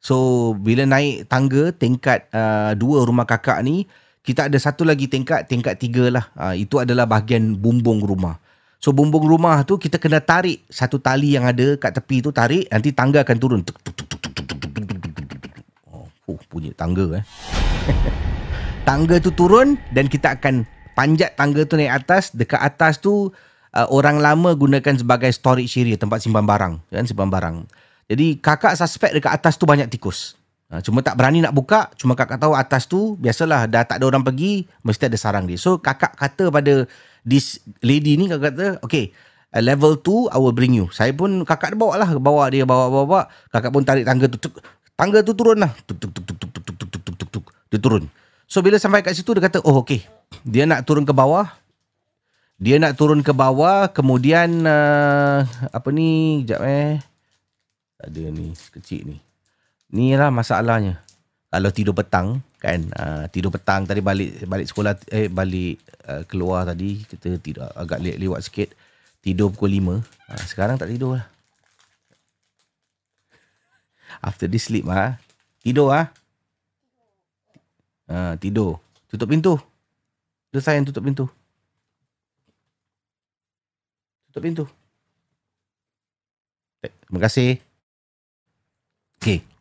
So bila naik tangga tingkat uh, dua rumah kakak ni, kita ada satu lagi tingkat, tingkat tiga lah. Uh, itu adalah bahagian bumbung rumah. So bumbung rumah tu kita kena tarik satu tali yang ada kat tepi tu tarik nanti tangga akan turun. Oh, uh, bunyi tangga eh. tangga tu turun dan kita akan panjat tangga tu naik atas. Dekat atas tu uh, orang lama gunakan sebagai storage area tempat simpan barang, kan simpan barang. Jadi kakak suspek dekat atas tu banyak tikus. Uh, cuma tak berani nak buka, cuma kakak tahu atas tu biasalah dah tak ada orang pergi, mesti ada sarang dia. So kakak kata pada this lady ni kakak kata okay uh, level 2 I will bring you saya pun kakak bawa lah bawa dia bawa bawa bawa kakak pun tarik tangga tu tuk, tangga tu turun lah tuk tuk tuk tuk tuk tuk tuk tuk tuk tuk tuk dia turun so bila sampai kat situ dia kata oh okay dia nak turun ke bawah dia nak turun ke bawah kemudian uh, apa ni jap eh ada ni kecil ni ni lah masalahnya kalau tidur petang kan? Uh, tidur petang tadi balik balik sekolah eh balik uh, keluar tadi kita tidur agak le- lewat sikit. Tidur pukul 5 uh, sekarang tak tidur lah. After this sleep ah. Tidur ah. Uh, tidur. Tutup pintu. Tu sayang tutup pintu. Tutup pintu. Eh, terima kasih. Okay.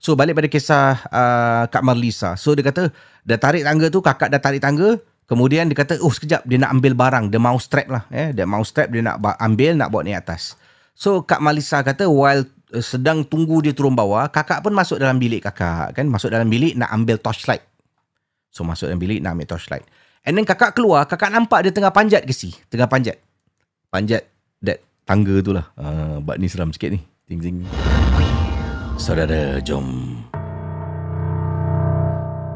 So balik pada kisah uh, Kak Marlisa. So dia kata dah tarik tangga tu, kakak dah tarik tangga. Kemudian dia kata, oh sekejap dia nak ambil barang. The mouse trap lah. Eh. The mouse trap dia nak ambil, nak bawa ni atas. So Kak Marlisa kata while uh, sedang tunggu dia turun bawah, kakak pun masuk dalam bilik kakak. kan Masuk dalam bilik nak ambil torchlight. So masuk dalam bilik nak ambil torchlight. And then kakak keluar, kakak nampak dia tengah panjat ke si? Tengah panjat. Panjat that tangga tu lah. Uh, buat ni seram sikit ni. Ting-ting. Saudara, jom.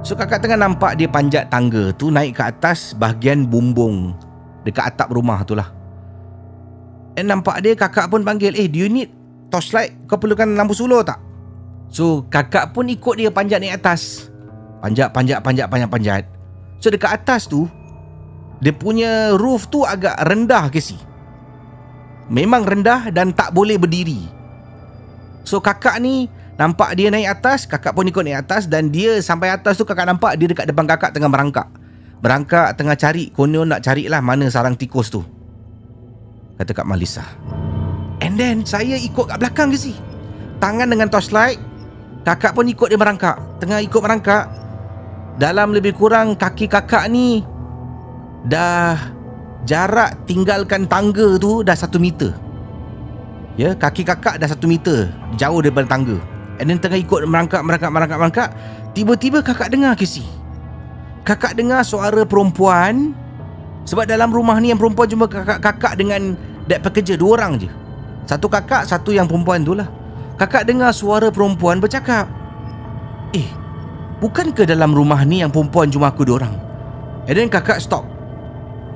So kakak tengah nampak dia panjat tangga tu naik ke atas bahagian bumbung dekat atap rumah tu lah. And nampak dia kakak pun panggil, eh do you need torchlight? Kau perlukan lampu suluh tak? So kakak pun ikut dia panjat naik atas. Panjat, panjat, panjat, panjat, panjat. So dekat atas tu, dia punya roof tu agak rendah ke si. Memang rendah dan tak boleh berdiri. So kakak ni nampak dia naik atas, kakak pun ikut naik atas dan dia sampai atas tu kakak nampak dia dekat depan kakak tengah merangkak. Berangkak tengah cari, konon nak carilah mana sarang tikus tu. Kata Kak Malisa. And then saya ikut kat belakang ke si. Tangan dengan torchlight, kakak pun ikut dia merangkak. Tengah ikut merangkak, dalam lebih kurang kaki kakak ni dah jarak tinggalkan tangga tu dah satu meter. Ya, kaki kakak dah satu meter jauh daripada tangga. And then tengah ikut merangkak, merangkak, merangkak, merangkak. Tiba-tiba kakak dengar ke. Kakak dengar suara perempuan. Sebab dalam rumah ni yang perempuan cuma kakak-kakak dengan dek pekerja. Dua orang je. Satu kakak, satu yang perempuan tu lah. Kakak dengar suara perempuan bercakap. Eh, bukankah dalam rumah ni yang perempuan cuma aku dua orang? And then kakak stop.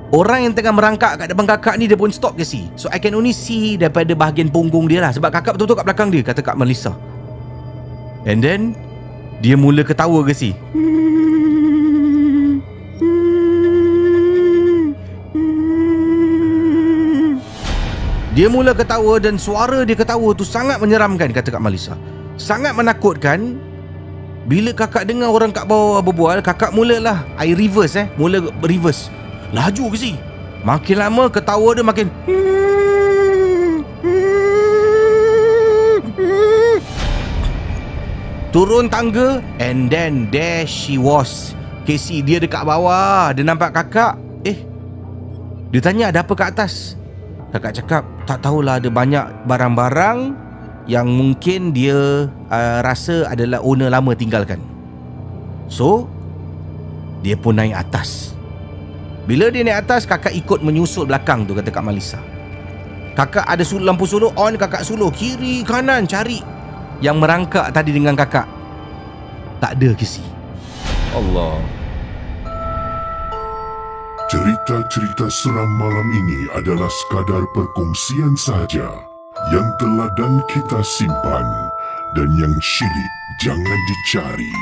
Orang yang tengah merangkak kat depan kakak ni dia pun stop ke si. So I can only see daripada bahagian punggung dia lah. Sebab kakak betul-betul kat belakang dia, kata Kak Melissa. And then, dia mula ketawa ke si. Dia mula ketawa dan suara dia ketawa tu sangat menyeramkan, kata Kak Melissa. Sangat menakutkan. Bila kakak dengar orang kat bawah berbual, kakak mulalah I reverse eh. Mula reverse. Laju ke si? Makin lama ketawa dia makin Turun tangga And then there she was. Casey dia dekat bawah. Dia nampak kakak. Eh Dia tanya ada apa kat atas. Kakak cakap Tak tahulah ada banyak barang-barang Yang mungkin dia uh, Rasa adalah owner lama tinggalkan. So Dia pun naik atas. Bila dia naik atas, kakak ikut menyusul belakang tu kata Kak Malisa. Kakak ada sul lampu suluh on, kakak suluh kiri kanan cari yang merangkak tadi dengan kakak. Tak ada kisi. Allah. Cerita-cerita seram malam ini adalah sekadar perkongsian sahaja yang telah dan kita simpan dan yang syilid jangan dicari.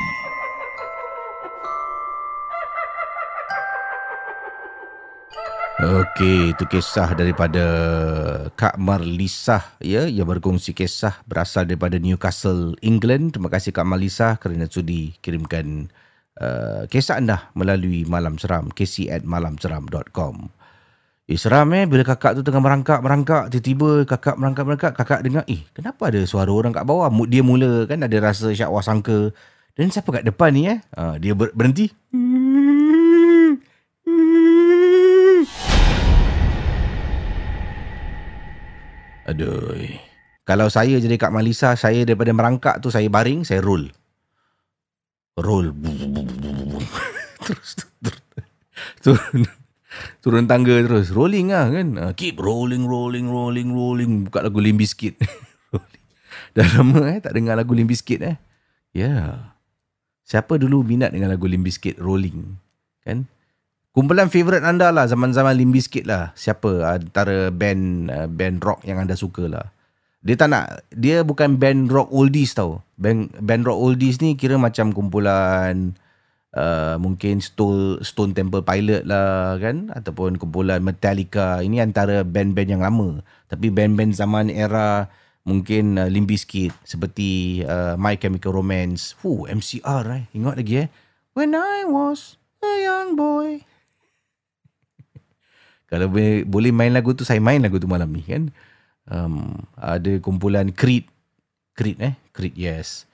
Okey, itu kisah daripada Kak Marlisah ya yang berkongsi kisah berasal daripada Newcastle, England. Terima kasih Kak Marlisah kerana sudi kirimkan uh, kisah anda melalui Malam Seram kc at malamseram.com. Eh seram eh bila kakak tu tengah merangkak-merangkak tiba-tiba kakak merangkak-merangkak kakak dengar eh kenapa ada suara orang kat bawah dia mula kan ada rasa syak wasangka dan siapa kat depan ni eh uh, dia ber- berhenti Aduh. Kalau saya jadi Kak Malisa, saya daripada merangkak tu saya baring, saya roll. Roll. terus, turun, turun tangga terus. Rolling lah kan. Uh, keep rolling, rolling, rolling, rolling. Buka lagu Limp Bizkit. Dah lama eh tak dengar lagu Limp Bizkit eh. Ya. Yeah. Siapa dulu minat dengan lagu Limp Bizkit Rolling? Kan? Kumpulan favourite anda lah zaman-zaman Limp Bizkit lah. Siapa antara band uh, band rock yang anda suka lah. Dia tak nak, dia bukan band rock oldies tau. Band, band rock oldies ni kira macam kumpulan uh, mungkin Stone, Stone Temple Pilot lah kan. Ataupun kumpulan Metallica. Ini antara band-band yang lama. Tapi band-band zaman era mungkin uh, Limp Bizkit seperti uh, My Chemical Romance. Fuh, MCR eh. Ingat lagi eh. When I was a young boy. Kalau boleh, boleh main lagu tu saya main lagu tu malam ni kan. Um, ada kumpulan Creed. Creed eh? Creed yes.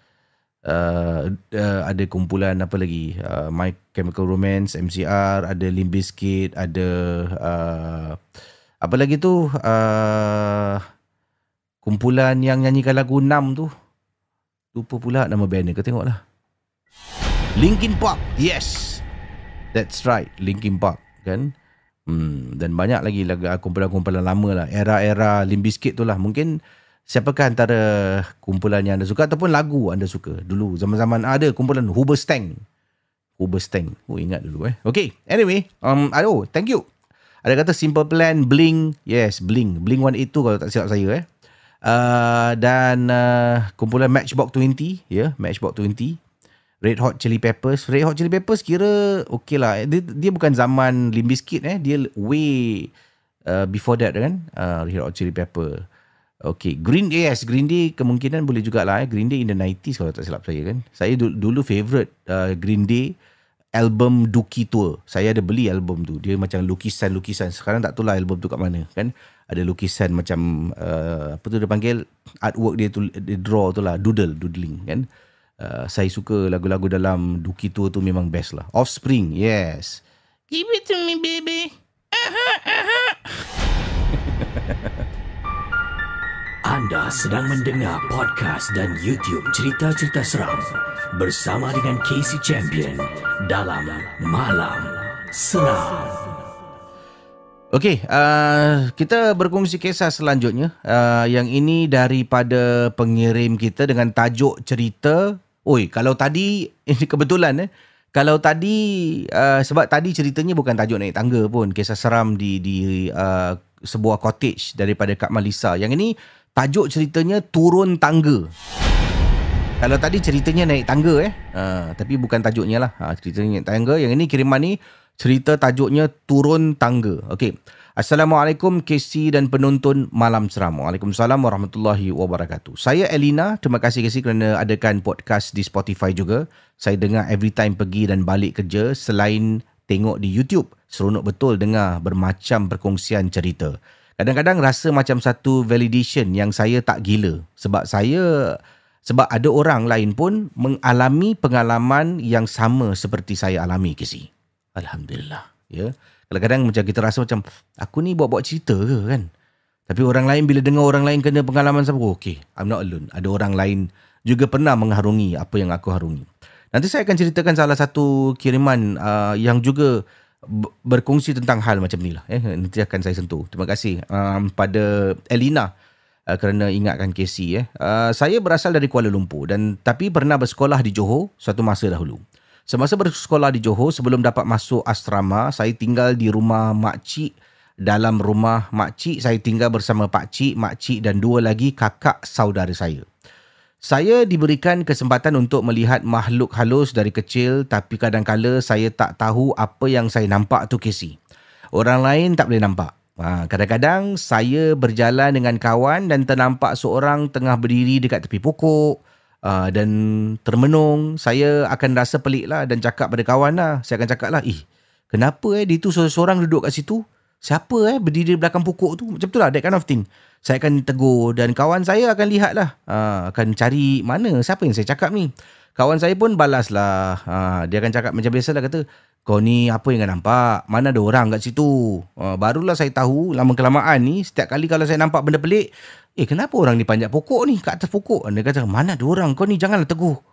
Uh, uh, ada kumpulan apa lagi? Uh, My Chemical Romance, MCR, ada Limp Bizkit, ada uh, apa lagi tu? Uh, kumpulan yang nyanyikan lagu 6 tu. Lupa pula nama band. Kau tengoklah. Linkin Park. Yes. That's right. Linkin Park kan. Hmm, dan banyak lagi lagu kumpulan-kumpulan lama lah. Era-era Limp Bizkit tu lah. Mungkin siapakah antara kumpulan yang anda suka ataupun lagu anda suka dulu. Zaman-zaman ada kumpulan Hoobastank. Hoobastank. Oh ingat dulu eh. Okay. Anyway. Um, aduh, thank you. Ada kata Simple Plan, Bling. Yes, Bling. Bling 182 kalau tak silap saya eh. Uh, dan uh, kumpulan Matchbox 20. Ya, yeah, Matchbox 20. Red Hot Chili Peppers. Red Hot Chili Peppers kira okay lah. Dia, dia bukan zaman Limp Bizkit eh. Dia way uh, before that kan. Uh, Red Hot Chili Pepper. Okay. Green Day yes. Green Day kemungkinan boleh jugalah eh. Green Day in the 90s kalau tak silap saya kan. Saya dulu, dulu favourite uh, Green Day album Dookie Tour. Saya ada beli album tu. Dia macam lukisan-lukisan. Sekarang tak tahu lah album tu kat mana kan. Ada lukisan macam uh, apa tu dia panggil artwork dia tu dia draw tu lah doodle doodling kan. Uh, saya suka lagu-lagu dalam Duki Tour tu memang best lah. Offspring, yes. Give it to me, baby. Uh-huh, uh-huh. Anda sedang mendengar podcast dan YouTube cerita-cerita seram bersama dengan Casey Champion dalam Malam Seram. Okey, uh, kita berkongsi kisah selanjutnya. Uh, yang ini daripada pengirim kita dengan tajuk cerita Oi, kalau tadi ini kebetulan eh. Kalau tadi uh, sebab tadi ceritanya bukan tajuk naik tangga pun, kisah seram di di uh, sebuah cottage daripada Kak Malisa. Yang ini tajuk ceritanya turun tangga. Kalau tadi ceritanya naik tangga eh. Uh, tapi bukan tajuknya lah. Ha, ceritanya naik tangga. Yang ini kiriman ni cerita tajuknya turun tangga. Okey. Assalamualaikum KC dan penonton Malam Seram. Waalaikumsalam warahmatullahi wabarakatuh. Saya Elina. Terima kasih KC kerana adakan podcast di Spotify juga. Saya dengar every time pergi dan balik kerja selain tengok di YouTube. Seronok betul dengar bermacam perkongsian cerita. Kadang-kadang rasa macam satu validation yang saya tak gila. Sebab saya Sebab ada orang lain pun mengalami pengalaman yang sama seperti saya alami Casey. Alhamdulillah. Ya. Kadang-kadang macam kita rasa macam aku ni buat-buat cerita ke kan. Tapi orang lain bila dengar orang lain kena pengalaman sama, oh, okay, I'm not alone. Ada orang lain juga pernah mengharungi apa yang aku harungi. Nanti saya akan ceritakan salah satu kiriman uh, yang juga berkongsi tentang hal macam ni lah. Eh. Nanti akan saya sentuh. Terima kasih um, pada Elina uh, kerana ingatkan Casey. Eh. Uh, saya berasal dari Kuala Lumpur dan tapi pernah bersekolah di Johor suatu masa dahulu. Semasa bersekolah di Johor, sebelum dapat masuk asrama, saya tinggal di rumah makcik. Dalam rumah makcik, saya tinggal bersama pakcik, makcik dan dua lagi kakak saudara saya. Saya diberikan kesempatan untuk melihat makhluk halus dari kecil tapi kadang-kala saya tak tahu apa yang saya nampak tu Casey. Orang lain tak boleh nampak. Ha, kadang-kadang saya berjalan dengan kawan dan ternampak seorang tengah berdiri dekat tepi pokok uh, dan termenung. Saya akan rasa pelik lah dan cakap pada kawan lah. Saya akan cakap lah, eh kenapa eh dia tu seorang duduk kat situ? Siapa eh berdiri di belakang pokok tu? Macam tu lah, that kind of thing. Saya akan tegur dan kawan saya akan lihat lah. Uh, akan cari mana, siapa yang saya cakap ni. Kawan saya pun balas lah. Uh, dia akan cakap macam biasa lah kata, kau ni apa yang kau nampak? Mana ada orang kat situ? Uh, barulah saya tahu lama kelamaan ni setiap kali kalau saya nampak benda pelik, eh kenapa orang ni panjat pokok ni kat atas pokok? Dia kata, mana ada orang? Kau ni janganlah teguh.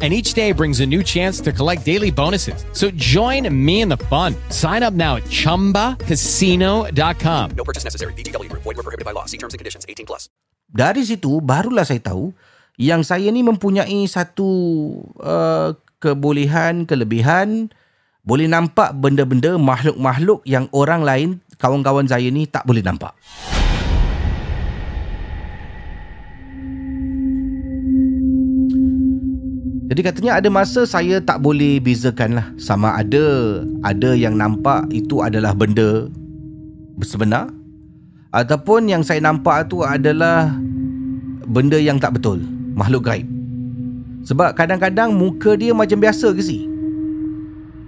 And each day brings a new chance to collect daily bonuses. So join me in the fun. Sign up now at chumbacasino.com. No purchase necessary. VGW Group. Void were prohibited by law. See terms and conditions. 18 plus. Dari situ barulah saya tahu yang saya ni mempunyai satu uh, kebolehan, kelebihan boleh nampak benda-benda makhluk-makhluk yang orang lain, kawan-kawan saya ni tak boleh nampak. Jadi katanya ada masa saya tak boleh bezakan lah sama ada ada yang nampak itu adalah benda sebenar ataupun yang saya nampak tu adalah benda yang tak betul, makhluk gaib. Sebab kadang-kadang muka dia macam biasa ke si?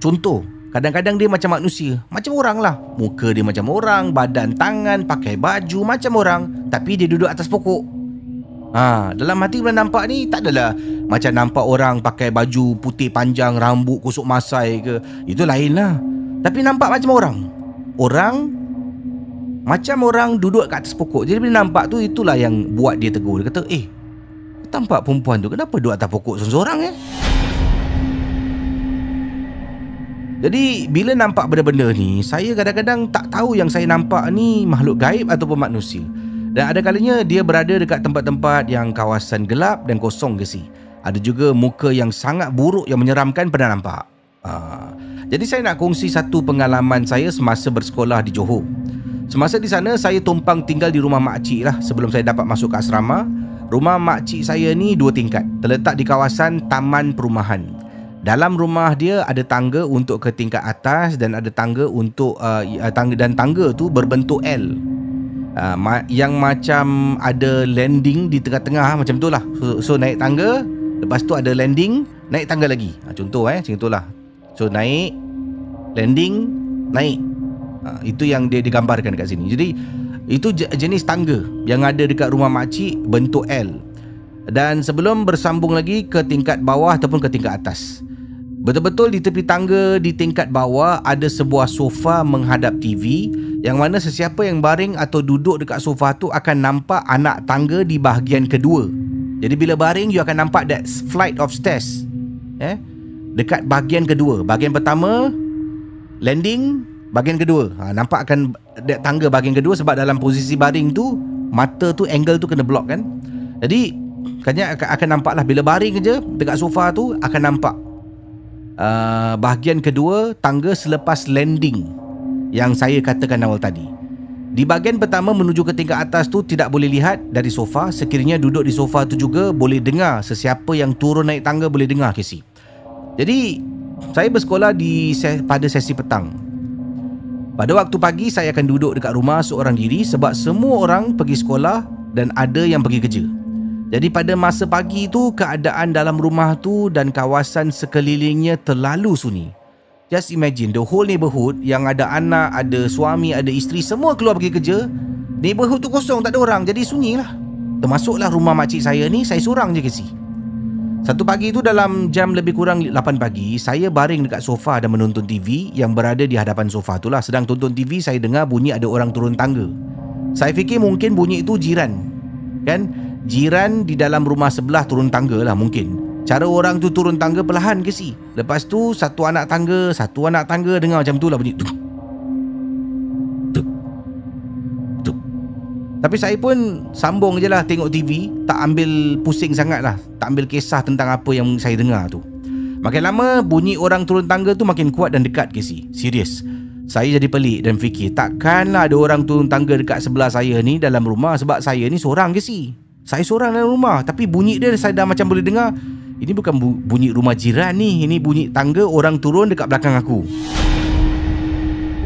Contoh, kadang-kadang dia macam manusia, macam orang lah. Muka dia macam orang, badan, tangan, pakai baju macam orang, tapi dia duduk atas pokok. Ha, dalam hati bila nampak ni tak adalah macam nampak orang pakai baju putih panjang, rambut kusuk masai ke. Itu lain lah. Tapi nampak macam orang. Orang macam orang duduk kat atas pokok. Jadi bila nampak tu itulah yang buat dia tegur. Dia kata, "Eh, tampak perempuan tu kenapa duduk atas pokok seorang-seorang eh?" Jadi bila nampak benda-benda ni, saya kadang-kadang tak tahu yang saya nampak ni makhluk gaib ataupun manusia. Dan ada kalinya dia berada dekat tempat-tempat yang kawasan gelap dan kosong ke si. Ada juga muka yang sangat buruk yang menyeramkan pernah nampak. Uh, jadi saya nak kongsi satu pengalaman saya semasa bersekolah di Johor. Semasa di sana saya tumpang tinggal di rumah makcik lah sebelum saya dapat masuk ke asrama. Rumah makcik saya ni dua tingkat, terletak di kawasan taman perumahan. Dalam rumah dia ada tangga untuk ke tingkat atas dan ada tangga untuk uh, tangga dan tangga tu berbentuk L. Ma- yang macam ada landing di tengah-tengah macam tu lah. So, so naik tangga, lepas tu ada landing, naik tangga lagi. Ha, contoh eh, macam itulah. So naik, landing, naik. Itu yang dia digambarkan dekat sini. Jadi itu jenis tangga yang ada dekat rumah makcik bentuk L. Dan sebelum bersambung lagi ke tingkat bawah ataupun ke tingkat atas. Betul-betul di tepi tangga di tingkat bawah ada sebuah sofa menghadap TV yang mana sesiapa yang baring atau duduk dekat sofa tu akan nampak anak tangga di bahagian kedua. Jadi bila baring you akan nampak that flight of stairs. Eh? Dekat bahagian kedua. Bahagian pertama landing, bahagian kedua. Ha, nampak akan that tangga bahagian kedua sebab dalam posisi baring tu mata tu angle tu kena block kan. Jadi katanya akan nampak lah bila baring je dekat sofa tu akan nampak uh, bahagian kedua tangga selepas landing yang saya katakan awal tadi. Di bahagian pertama menuju ke tingkat atas tu tidak boleh lihat dari sofa. Sekiranya duduk di sofa tu juga boleh dengar sesiapa yang turun naik tangga boleh dengar Casey. Jadi saya bersekolah di pada sesi petang. Pada waktu pagi saya akan duduk dekat rumah seorang diri sebab semua orang pergi sekolah dan ada yang pergi kerja. Jadi pada masa pagi tu keadaan dalam rumah tu dan kawasan sekelilingnya terlalu sunyi. Just imagine the whole neighborhood yang ada anak, ada suami, ada isteri semua keluar pergi kerja. Neighborhood tu kosong, tak ada orang. Jadi sunyi lah. Termasuklah rumah makcik saya ni, saya seorang je kasi. Satu pagi tu dalam jam lebih kurang 8 pagi, saya baring dekat sofa dan menonton TV yang berada di hadapan sofa tu lah. Sedang tonton TV, saya dengar bunyi ada orang turun tangga. Saya fikir mungkin bunyi itu jiran. Kan? Jiran di dalam rumah sebelah turun tangga lah mungkin Cara orang tu turun tangga perlahan ke si? Lepas tu satu anak tangga Satu anak tangga dengar macam tu lah bunyi. Tuk. Tuk. Tuk. Tapi saya pun sambung je lah tengok TV Tak ambil pusing sangat lah. Tak ambil kisah tentang apa yang saya dengar tu. Makin lama bunyi orang turun tangga tu makin kuat dan dekat ke si? Serius. Saya jadi pelik dan fikir takkanlah ada orang turun tangga dekat sebelah saya ni dalam rumah sebab saya ni seorang ke si. Saya seorang dalam rumah Tapi bunyi dia saya dah macam boleh dengar Ini bukan bunyi rumah jiran ni. Ini bunyi tangga orang turun dekat belakang aku.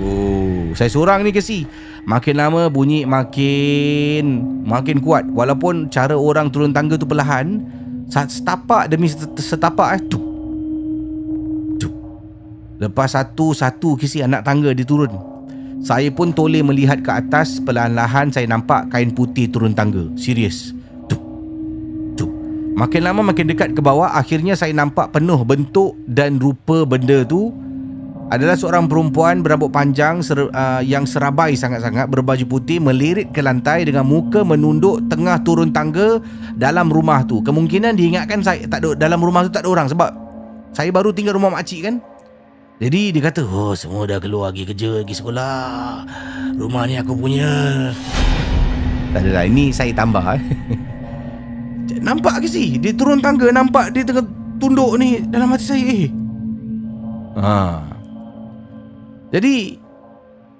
Oh, Saya seorang ni kesi Makin lama bunyi makin Makin kuat. Walaupun cara orang turun tangga tu perlahan Setapak demi setapak eh Tuk Tuk Lepas satu-satu kisi anak tangga dia turun. Saya pun toleh melihat ke atas Perlahan-lahan saya nampak kain putih turun tangga. Serius Makin lama makin dekat ke bawah Akhirnya saya nampak penuh bentuk dan rupa benda tu Adalah seorang perempuan berambut panjang ser, uh, Yang serabai sangat-sangat Berbaju putih Melirit ke lantai Dengan muka menunduk Tengah turun tangga Dalam rumah tu. Kemungkinan diingatkan saya tak ada, Dalam rumah tu tak ada orang Sebab Saya baru tinggal rumah makcik kan. Jadi dia kata Oh semua dah keluar pergi kerja Pergi sekolah. Rumah ni aku punya. Tak adalah Ini saya tambah eh. Nampak ke si? Dia turun tangga Nampak dia tengah tunduk ni Dalam hati saya Eh. Ha. Jadi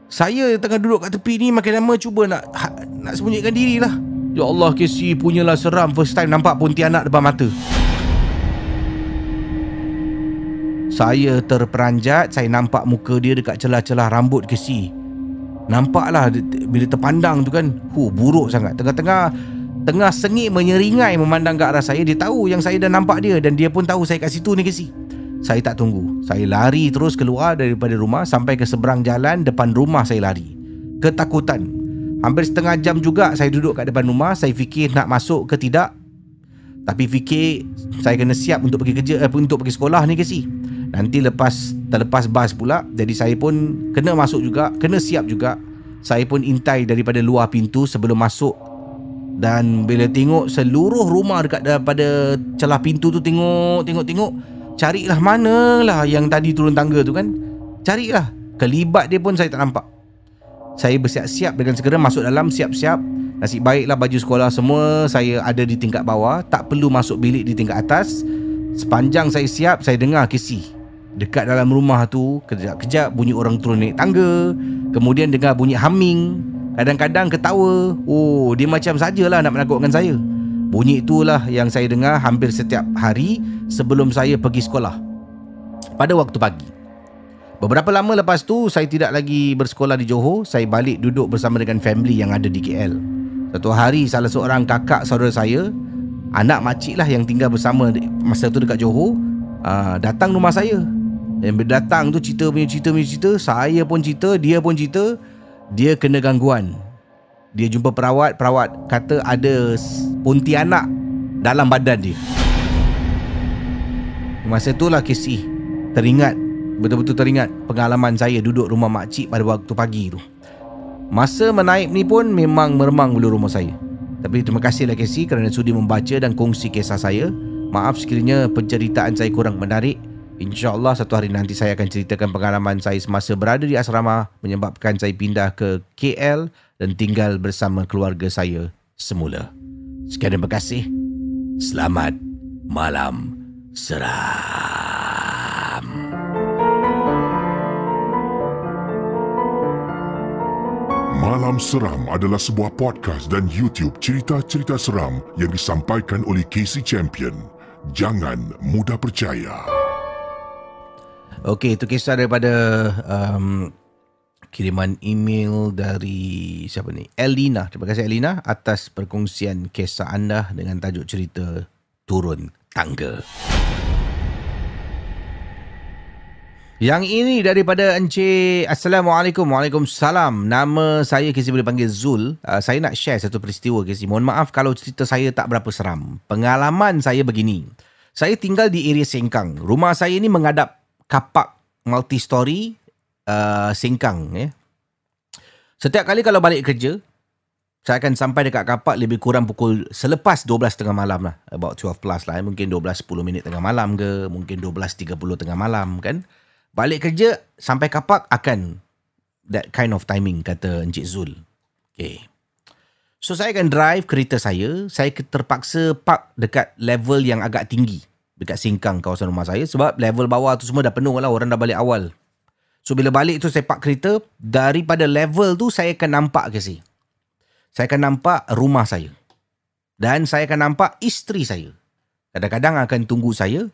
Saya tengah duduk kat tepi ni Makin lama cuba nak ha, Nak sembunyikan diri lah. Ya Allah Casey punyalah seram First time nampak Pontianak depan mata. Saya terperanjat Saya nampak muka dia dekat celah-celah rambut Casey Nampaklah bila terpandang tu kan Huh buruk sangat. Tengah-tengah Tengah sengit menyeringai memandang ke arah saya Dia tahu yang saya dah nampak dia Dan dia pun tahu saya kat situ ni ke si Saya tak tunggu. Saya lari terus keluar daripada rumah Sampai ke seberang jalan depan rumah saya lari. Ketakutan. Hampir setengah jam juga saya duduk kat depan rumah Saya fikir nak masuk ke tidak. Tapi fikir saya kena siap untuk pergi kerja eh, Untuk pergi sekolah ni ke si Nanti lepas terlepas bas pula Jadi saya pun kena masuk juga Kena siap juga. Saya pun intai daripada luar pintu sebelum masuk dan bila tengok seluruh rumah dekat daripada celah pintu tu tengok, tengok, tengok. Carilah manalah yang tadi turun tangga tu kan. Carilah. Kelibat dia pun saya tak nampak. Saya bersiap-siap dengan segera masuk dalam siap-siap. Nasib baiklah baju sekolah semua saya ada di tingkat bawah. Tak perlu masuk bilik di tingkat atas. Sepanjang saya siap, saya dengar kisih. Dekat dalam rumah tu, kejap-kejap bunyi orang turun naik tangga. Kemudian dengar bunyi humming. Kadang-kadang ketawa. Oh dia macam sajalah nak menakutkan saya. Bunyi itulah yang saya dengar hampir setiap hari Sebelum saya pergi sekolah. Pada waktu pagi. Beberapa lama lepas tu Saya tidak lagi bersekolah di Johor. Saya balik duduk bersama dengan family yang ada di KL Satu hari salah seorang kakak saudara saya Anak makcik lah yang tinggal bersama Masa tu dekat Johor uh, Datang rumah saya. Dan berdatang tu cerita punya cerita punya cerita Saya pun cerita Dia pun cerita dia kena gangguan. Dia jumpa perawat, perawat kata ada pontianak dalam badan dia. Masa itulah Casey teringat, betul-betul teringat pengalaman saya duduk rumah makcik pada waktu pagi tu. Masa menaip ni pun memang meremang bulu rumah saya. Tapi terima kasihlah Casey kerana sudi membaca dan kongsi kisah saya. Maaf sekiranya penceritaan saya kurang menarik. InsyaAllah satu hari nanti saya akan ceritakan pengalaman saya semasa berada di asrama menyebabkan saya pindah ke KL dan tinggal bersama keluarga saya semula. Sekian terima kasih. Selamat malam seram. Malam Seram adalah sebuah podcast dan YouTube cerita-cerita seram yang disampaikan oleh Casey Champion. Jangan mudah percaya. Okey, itu kisah daripada um, kiriman email dari siapa ni? Elina. Terima kasih Elina atas perkongsian kisah anda dengan tajuk cerita Turun Tangga. Yang ini daripada Encik Assalamualaikum. Waalaikumsalam. Nama saya Kisi boleh panggil Zul. Uh, Saya nak share satu peristiwa Kisi Mohon maaf kalau cerita saya tak berapa seram. Pengalaman saya begini. Saya tinggal di area Sengkang. Rumah saya ni menghadap kapak multi-story uh, Sengkang ya. Setiap kali kalau balik kerja saya akan sampai dekat kapak lebih kurang pukul selepas 12.30 malam lah. About 12 plus lah. Mungkin 12.10 minit tengah malam ke. Mungkin 12.30 tengah malam kan. Balik kerja sampai kapak akan that kind of timing kata Encik Zul. Okay. So saya akan drive kereta saya. Saya terpaksa park dekat level yang agak tinggi. Dekat singkang kawasan rumah saya. Sebab level bawah tu semua dah penuh lah. Orang dah balik awal. So bila balik tu saya park kereta. Daripada level tu saya akan nampak ke si saya akan nampak rumah saya. Dan saya akan nampak isteri saya. Kadang-kadang akan tunggu saya.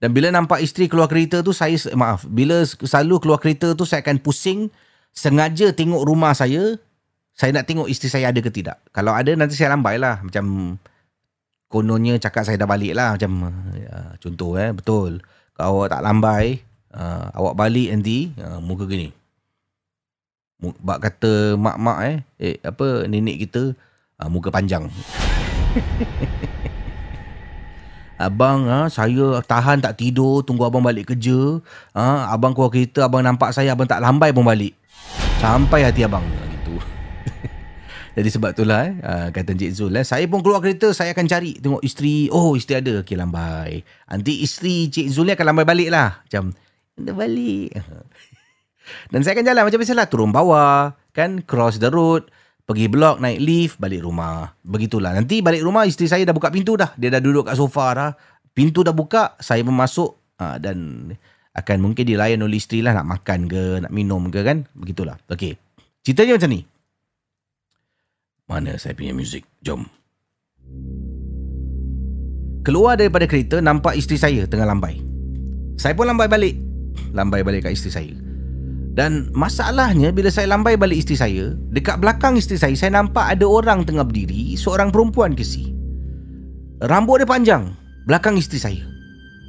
Dan bila nampak isteri keluar kereta tu, saya, maaf, bila selalu keluar kereta tu, saya akan pusing, sengaja tengok rumah saya, saya nak tengok isteri saya ada ke tidak. Kalau ada, nanti saya lambai lah. Macam kononnya cakap saya dah balik lah. Macam, ya, contoh eh, betul. Kalau awak tak lambai, uh, awak balik nanti, uh, muka gini. Bak kata mak-mak eh, eh apa nenek kita uh, muka panjang. abang ha, saya tahan tak tidur tunggu abang balik kerja. Ha, abang keluar kereta abang nampak saya abang tak lambai pun balik. Sampai hati abang. Jadi sebab itulah eh, uh, kata Encik Zul eh, saya pun keluar kereta saya akan cari tengok isteri. Oh isteri ada. Okey lambai. Nanti isteri Cik Zul ni akan lambai balik lah. Macam dia balik. Dan saya akan jalan macam biasalah. Turun bawah, kan? Cross the road. Pergi blok, naik lift, balik rumah. Begitulah. Nanti balik rumah, isteri saya dah buka pintu dah. Dia dah duduk kat sofa dah. Pintu dah buka, saya pun masuk. Ha, dan akan mungkin dilayan oleh isteri lah nak makan ke, nak minum ke kan. Begitulah. Okey. Ceritanya macam ni. Mana saya punya muzik? Jom. Keluar daripada kereta, nampak isteri saya tengah lambai. Saya pun lambai balik. Lambai balik kat isteri saya. Dan masalahnya bila saya lambai balik isteri saya, dekat belakang isteri saya, saya nampak ada orang tengah berdiri, seorang perempuan ke si. Rambut dia panjang, belakang isteri saya.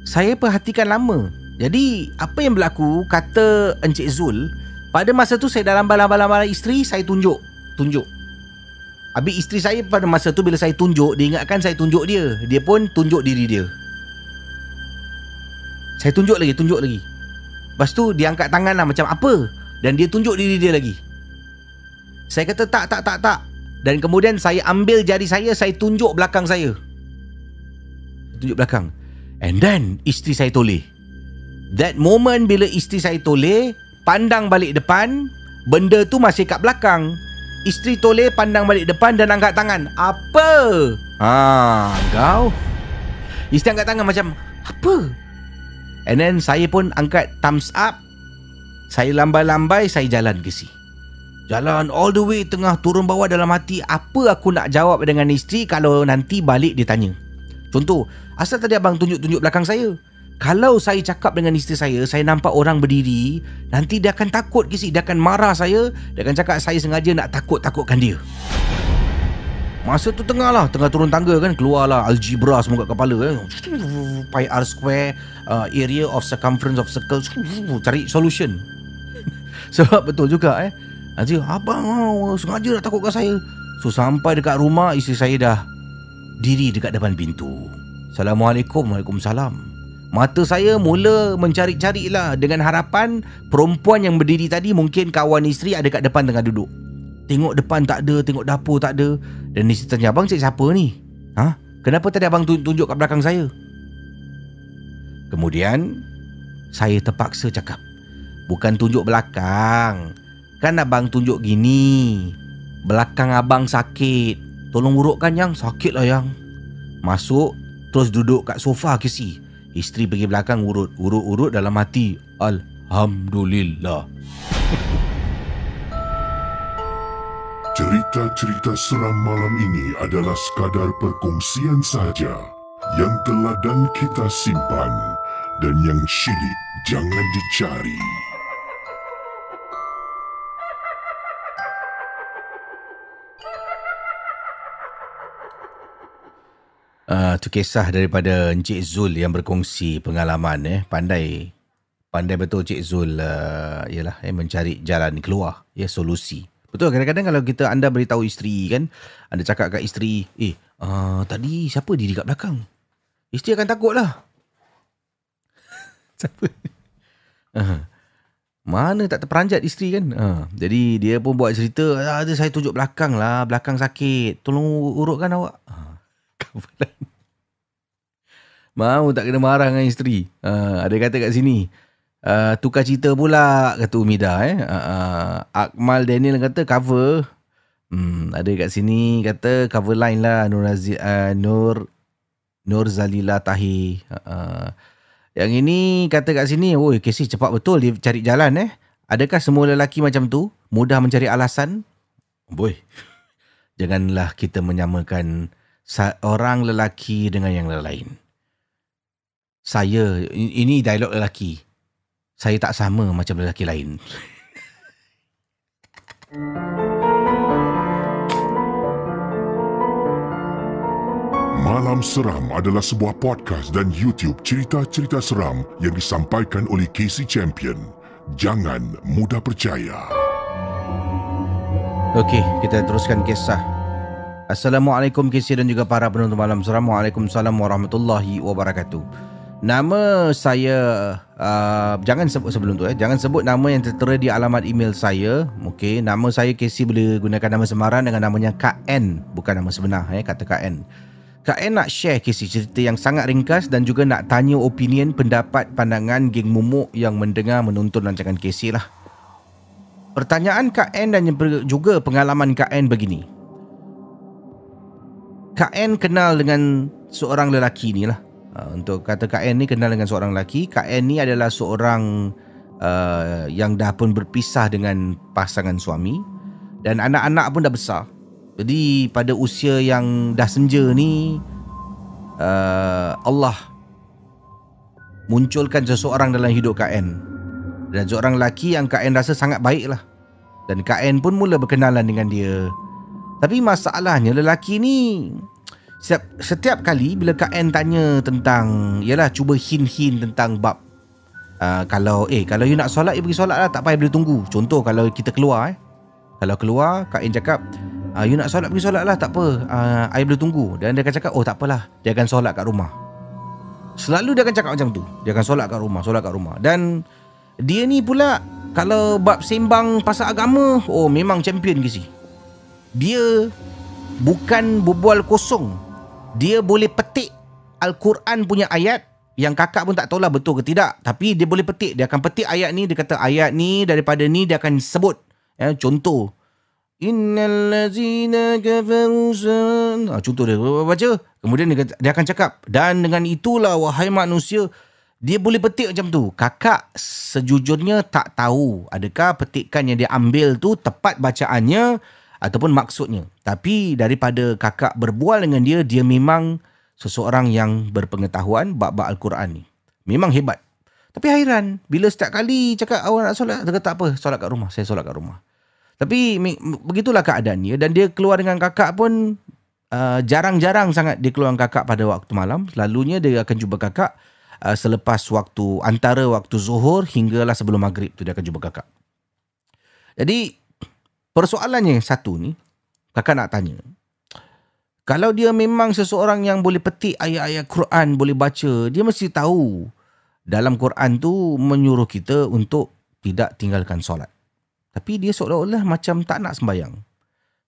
Saya perhatikan lama. Jadi, apa yang berlaku, kata Encik Zul, pada masa tu saya dah lambai-lambai-lambai isteri, saya tunjuk. Tunjuk. Habis isteri saya pada masa tu bila saya tunjuk, dia ingatkan saya tunjuk dia. Dia pun tunjuk diri dia. Saya tunjuk lagi, tunjuk lagi. Lepas tu dia angkat tangan lah macam apa? Dan dia tunjuk diri dia lagi. Saya kata tak tak tak tak. Dan kemudian saya ambil jari saya Saya tunjuk belakang saya. Tunjuk belakang. And then isteri saya toleh. That moment bila isteri saya toleh Pandang balik depan Benda tu masih kat belakang Isteri toleh pandang balik depan dan angkat tangan Apa? Ha, kau Isteri angkat tangan macam Apa? And then saya pun angkat thumbs up. Saya lambai-lambai, saya jalan ke si. Jalan all the way tengah turun bawah dalam hati. Apa aku nak jawab dengan isteri kalau nanti balik dia tanya. Contoh, asal tadi abang tunjuk-tunjuk belakang saya? Kalau saya cakap dengan isteri saya, saya nampak orang berdiri, nanti dia akan takut ke si. Dia akan marah saya. Dia akan cakap saya sengaja nak takut-takutkan dia. Masa tu tengah lah Tengah turun tangga kan Keluarlah algebra semua kat kepala kan. Pi R square uh, Area of circumference of circle. Cari solution. Sebab betul juga eh. Nanti abang oh, sengaja nak takutkan saya. So sampai dekat rumah Isteri saya dah Diri dekat depan pintu. Assalamualaikum Waalaikumsalam Mata saya mula mencari-cari lah Dengan harapan Perempuan yang berdiri tadi Mungkin kawan isteri Ada kat depan tengah duduk. Tengok depan tak ada Tengok dapur tak ada. Dan isteri tanya Abang cik siapa ni? Ha? Kenapa tadi abang tunjuk kat belakang saya? Kemudian Saya terpaksa cakap Bukan tunjuk belakang. Kan abang tunjuk gini. Belakang abang sakit. Tolong urutkan yang Sakit lah yang. Masuk Terus duduk kat sofa ke si Isteri pergi belakang urut Urut-urut dalam hati Alhamdulillah Cerita-cerita seram malam ini adalah sekadar perkongsian saja yang telah dan kita simpan dan yang syilid jangan dicari. Uh, tu kisah daripada Encik Zul yang berkongsi pengalaman eh pandai pandai betul Encik Zul uh, yalah eh mencari jalan keluar ya solusi. Betul kadang-kadang kalau kita anda beritahu isteri kan anda cakap kat isteri eh uh, tadi siapa diri kat belakang? Isteri akan takut lah. siapa? Uh, mana tak terperanjat isteri kan? Uh, jadi dia pun buat cerita ada saya tunjuk belakang lah belakang sakit tolong urutkan awak. Uh, kawalan. Mau tak kena marah dengan isteri. Uh, ada kata kat sini. Uh, tukar cerita pula kata Umida eh. Uh, uh, Akmal Daniel kata cover. Hmm, ada kat sini kata cover line lah Nur Aziz, uh, Nur Nur Zalila Tahi. Uh. Yang ini kata kat sini, "Oi, Casey cepat betul dia cari jalan eh. Adakah semua lelaki macam tu mudah mencari alasan?" Boy. Janganlah kita menyamakan orang lelaki dengan yang lain saya ini dialog lelaki saya tak sama macam lelaki lain Malam Seram adalah sebuah podcast dan YouTube cerita-cerita seram yang disampaikan oleh Casey Champion. Jangan mudah percaya. Okey, kita teruskan kisah. Assalamualaikum Casey dan juga para penonton Malam Seram. Waalaikumsalam warahmatullahi wabarakatuh. Nama saya uh, jangan sebut sebelum tu eh. Jangan sebut nama yang tertera di alamat email saya. Okey, nama saya Casey boleh gunakan nama semaran dengan namanya Kak N, bukan nama sebenar eh kata Kak N. Kak N nak share Casey cerita yang sangat ringkas dan juga nak tanya opinion, pendapat, pandangan geng mumuk yang mendengar menonton rancangan Casey lah. Pertanyaan Kak N dan juga pengalaman Kak N begini. Kak N kenal dengan seorang lelaki ni lah. Uh, untuk kata Kak N ni kenal dengan seorang lelaki. Kak N ni adalah seorang uh, yang dah pun berpisah dengan pasangan suami dan anak-anak pun dah besar. Jadi pada usia yang dah senja ni uh, Allah munculkan seseorang dalam hidup Kak N. Dan seorang lelaki yang Kak N rasa sangat baik lah. Dan Kak N pun mula berkenalan dengan dia. Tapi masalahnya lelaki ni setiap, setiap kali bila Kak N tanya tentang Yalah cuba hint-hint tentang bab uh, Kalau eh kalau you nak solat You pergi solat lah. Tak payah boleh tunggu. Contoh kalau kita keluar eh. Kalau keluar Kak N cakap uh, You nak solat pergi solat lah. Tak apa. Uh, I boleh tunggu. Dan dia akan cakap oh tak apalah. Dia akan solat kat rumah. Selalu dia akan cakap macam tu. Dia akan solat kat rumah Solat kat rumah. Dan Dia ni pula Kalau bab sembang pasal agama Oh memang champion ke si Dia Bukan berbual kosong. Dia boleh petik Al-Quran punya ayat yang kakak pun tak tahulah betul ke tidak. Tapi dia boleh petik. Dia akan petik ayat ni dia kata ayat ni daripada ni dia akan sebut. Ya contoh. Innal ladzina kafaru ha, contoh dia. Baca. Kemudian dia, dia akan cakap dan dengan itulah wahai manusia dia boleh petik macam tu. Kakak sejujurnya tak tahu adakah petikan yang dia ambil tu tepat bacaannya ataupun maksudnya. Tapi daripada kakak berbual dengan dia, dia memang seseorang yang berpengetahuan bab-bab Al-Quran ni. Memang hebat. Tapi hairan, bila setiap kali cakap awak nak solat, dia kata tak apa, solat kat rumah. Saya solat kat rumah. Tapi begitulah keadaan dia dan dia keluar dengan kakak pun uh, jarang-jarang sangat dia keluar dengan kakak pada waktu malam. Selalunya dia akan jumpa kakak uh, selepas waktu antara waktu zuhur hinggalah sebelum maghrib tu dia akan jumpa kakak. Jadi Persoalannya satu ni, kakak nak tanya. Kalau dia memang seseorang yang boleh petik ayat-ayat Quran, boleh baca, dia mesti tahu dalam Quran tu menyuruh kita untuk tidak tinggalkan solat. Tapi dia seolah-olah macam tak nak sembahyang.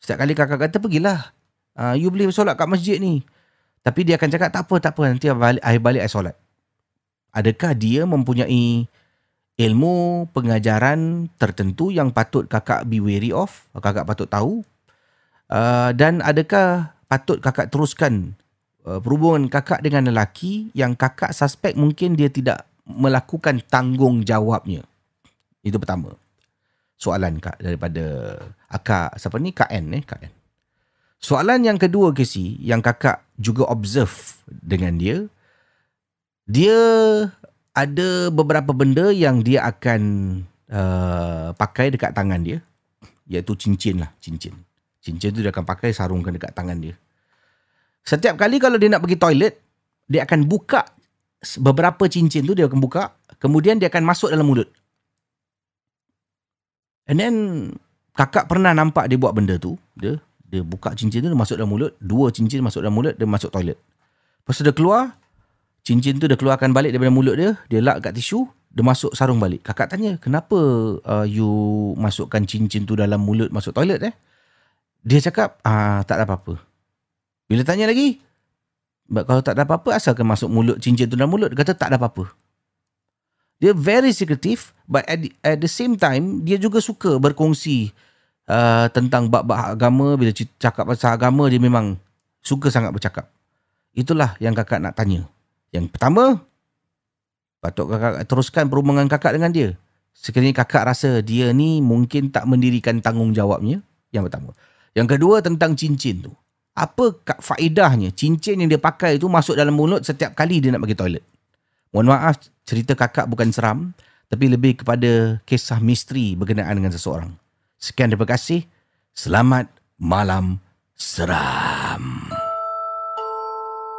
Setiap kali kakak kata, pergilah. Uh, you boleh solat kat masjid ni. Tapi dia akan cakap, tak apa, tak apa. Nanti akhir balik, I solat. Adakah dia mempunyai ilmu pengajaran tertentu yang patut kakak be wary of, kakak patut tahu? Uh, dan adakah patut kakak teruskan uh, perhubungan kakak dengan lelaki yang kakak suspek mungkin dia tidak melakukan tanggungjawabnya? Itu pertama. Soalan kak daripada akak siapa ni Kak N eh Kak N. Soalan yang kedua Casey yang kakak juga observe dengan dia dia ada beberapa benda yang dia akan uh, pakai dekat tangan dia iaitu cincin lah cincin cincin tu dia akan pakai sarungkan dekat tangan dia Setiap kali kalau dia nak pergi toilet, dia akan buka beberapa cincin tu dia akan buka, kemudian dia akan masuk dalam mulut. And then kakak pernah nampak dia buat benda tu, dia dia buka cincin tu dia masuk dalam mulut, dua cincin masuk dalam mulut, dia masuk toilet. Lepas tu dia keluar, cincin tu dia keluarkan balik daripada mulut dia, dia lap kat tisu, dia masuk sarung balik. Kakak tanya, kenapa uh, you masukkan cincin tu dalam mulut masuk toilet eh? Dia cakap, ah tak ada apa-apa. Bila tanya lagi, "But kalau tak ada apa-apa, asalkan masuk mulut cincin tu dalam mulut. Dia kata tak ada apa-apa. Dia very secretive, but at the, at the same time, dia juga suka berkongsi uh, tentang bab-bab agama. Bila cakap pasal agama, dia memang suka sangat bercakap. Itulah yang kakak nak tanya. Yang pertama, patut kakak teruskan perhubungan kakak dengan dia. Sekiranya kakak rasa dia ni mungkin tak mendirikan tanggungjawabnya. Yang pertama. Yang kedua tentang cincin tu. Apa faedahnya cincin yang dia pakai tu masuk dalam mulut setiap kali dia nak pergi toilet? Mohon maaf, cerita kakak bukan seram, tapi lebih kepada kisah misteri berkenaan dengan seseorang. Sekian terima kasih. Selamat malam seram.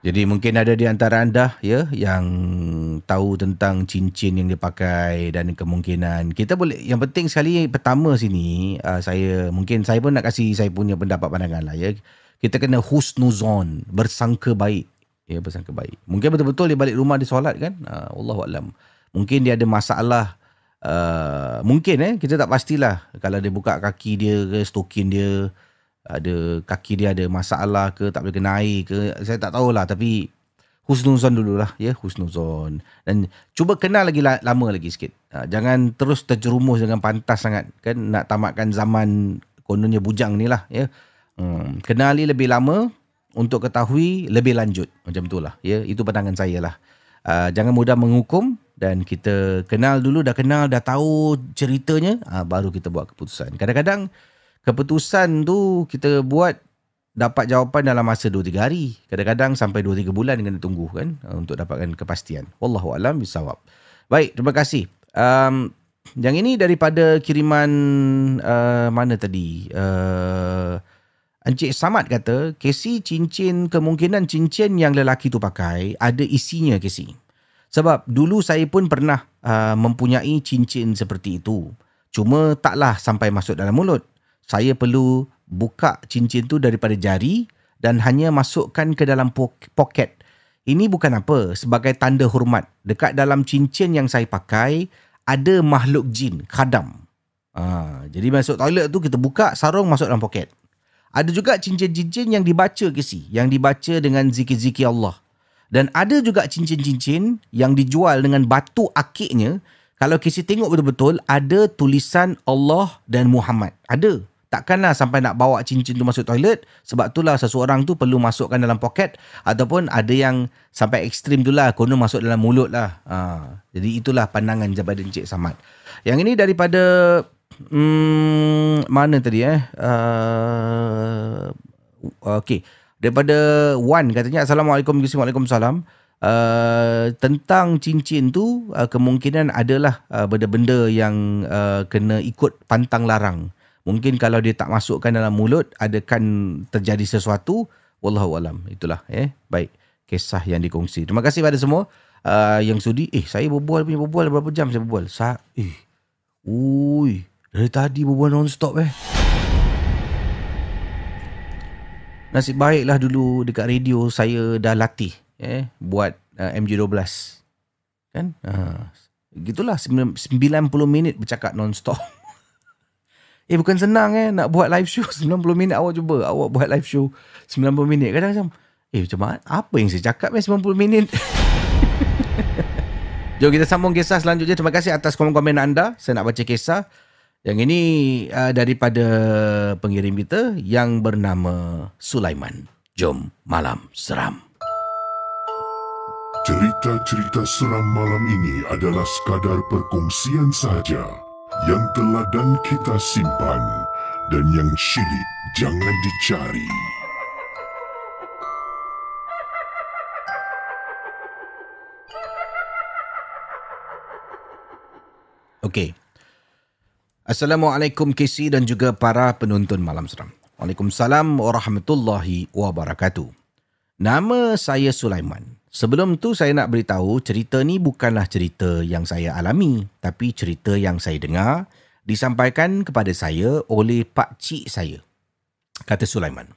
Jadi mungkin ada di antara anda ya yang tahu tentang cincin yang dipakai dan kemungkinan kita boleh yang penting sekali pertama sini uh, saya mungkin saya pun nak kasih saya punya pendapat pandangan lah ya. Kita kena husnuzon, bersangka baik. Ya bersangka baik. Mungkin betul-betul dia balik rumah dia solat kan? Uh, Allahu a'lam. Mungkin dia ada masalah uh, mungkin eh kita tak pastilah kalau dia buka kaki dia ke stokin dia ada kaki dia ada masalah ke tak boleh kena air ke saya tak tahulah. Tapi husnuzon dululah ya husnuzon. Dan cuba kenal lagi la- lama lagi sikit. Ha, jangan terus terjerumus dengan pantas sangat kan? Nak tamatkan zaman kononnya bujang ni lah ya. Hmm, kenali lebih lama untuk ketahui lebih lanjut. Macam itulah ya. Itu pandangan saya lah. Uh, jangan mudah menghukum dan kita kenal dulu dah kenal dah tahu ceritanya uh, baru kita buat keputusan. Kadang-kadang keputusan tu kita buat dapat jawapan dalam masa 2-3 hari. Kadang-kadang sampai 2-3 bulan kena tunggu kan uh, untuk dapatkan kepastian. Wallahu alam bisawab. Baik, terima kasih. Um, yang ini daripada kiriman uh, mana tadi? Uh, Encik Samad kata, Casey cincin, kemungkinan cincin yang lelaki tu pakai ada isinya Casey. Sebab dulu saya pun pernah uh, mempunyai cincin seperti itu. Cuma taklah sampai masuk dalam mulut saya perlu buka cincin tu daripada jari dan hanya masukkan ke dalam poket. Ini bukan apa, sebagai tanda hormat. Dekat dalam cincin yang saya pakai, ada makhluk jin, khadam. Ha, jadi masuk toilet tu kita buka, sarung masuk dalam poket. Ada juga cincin-cincin yang dibaca ke si, yang dibaca dengan zikir-zikir Allah. Dan ada juga cincin-cincin yang dijual dengan batu akiknya. Kalau kita tengok betul-betul, ada tulisan Allah dan Muhammad. Ada. Takkanlah sampai nak bawa cincin tu masuk toilet sebab itulah seseorang tu perlu masukkan dalam poket ataupun ada yang sampai ekstrim tu lah konon masuk dalam mulut lah. Ha, jadi itulah pandangan daripada Encik Samad. Yang ini daripada hmm, mana tadi eh? Uh, okay. Daripada Wan katanya Assalamualaikum Waalaikumsalam. Uh, tentang cincin tu uh, kemungkinan adalah uh, benda-benda yang uh, kena ikut pantang larang. Mungkin kalau dia tak masukkan dalam mulut, adakan terjadi sesuatu. Wallahu alam. Itulah. Eh. Baik. Kisah yang dikongsi. Terima kasih pada semua uh, yang sudi. Eh, saya berbual punya berbual berapa jam saya berbual? Sa eh. Ui. Dari tadi berbual non-stop eh. Nasib baiklah dulu dekat radio saya dah latih eh buat uh, MJ12. Kan? Uh, gitulah 90 minit bercakap non-stop. Eh bukan senang eh nak buat live show 90 minit. Awak cuba awak buat live show 90 minit. Kadang macam eh macam apa yang saya cakap eh 90 minit? Jom kita sambung kisah selanjutnya. Terima kasih atas komen-komen anda. Saya nak baca kisah. Yang ini uh, daripada pengirim kita yang bernama Sulaiman. Jom malam seram. Cerita-cerita seram malam ini adalah sekadar perkongsian sahaja yang telah dan kita simpan dan yang syilid jangan dicari. Okey. Assalamualaikum KC dan juga para penonton Malam Seram. Waalaikumsalam warahmatullahi wabarakatuh. Nama saya Sulaiman. Sebelum tu saya nak beritahu cerita ni bukanlah cerita yang saya alami tapi cerita yang saya dengar disampaikan kepada saya oleh pak cik saya. Kata Sulaiman.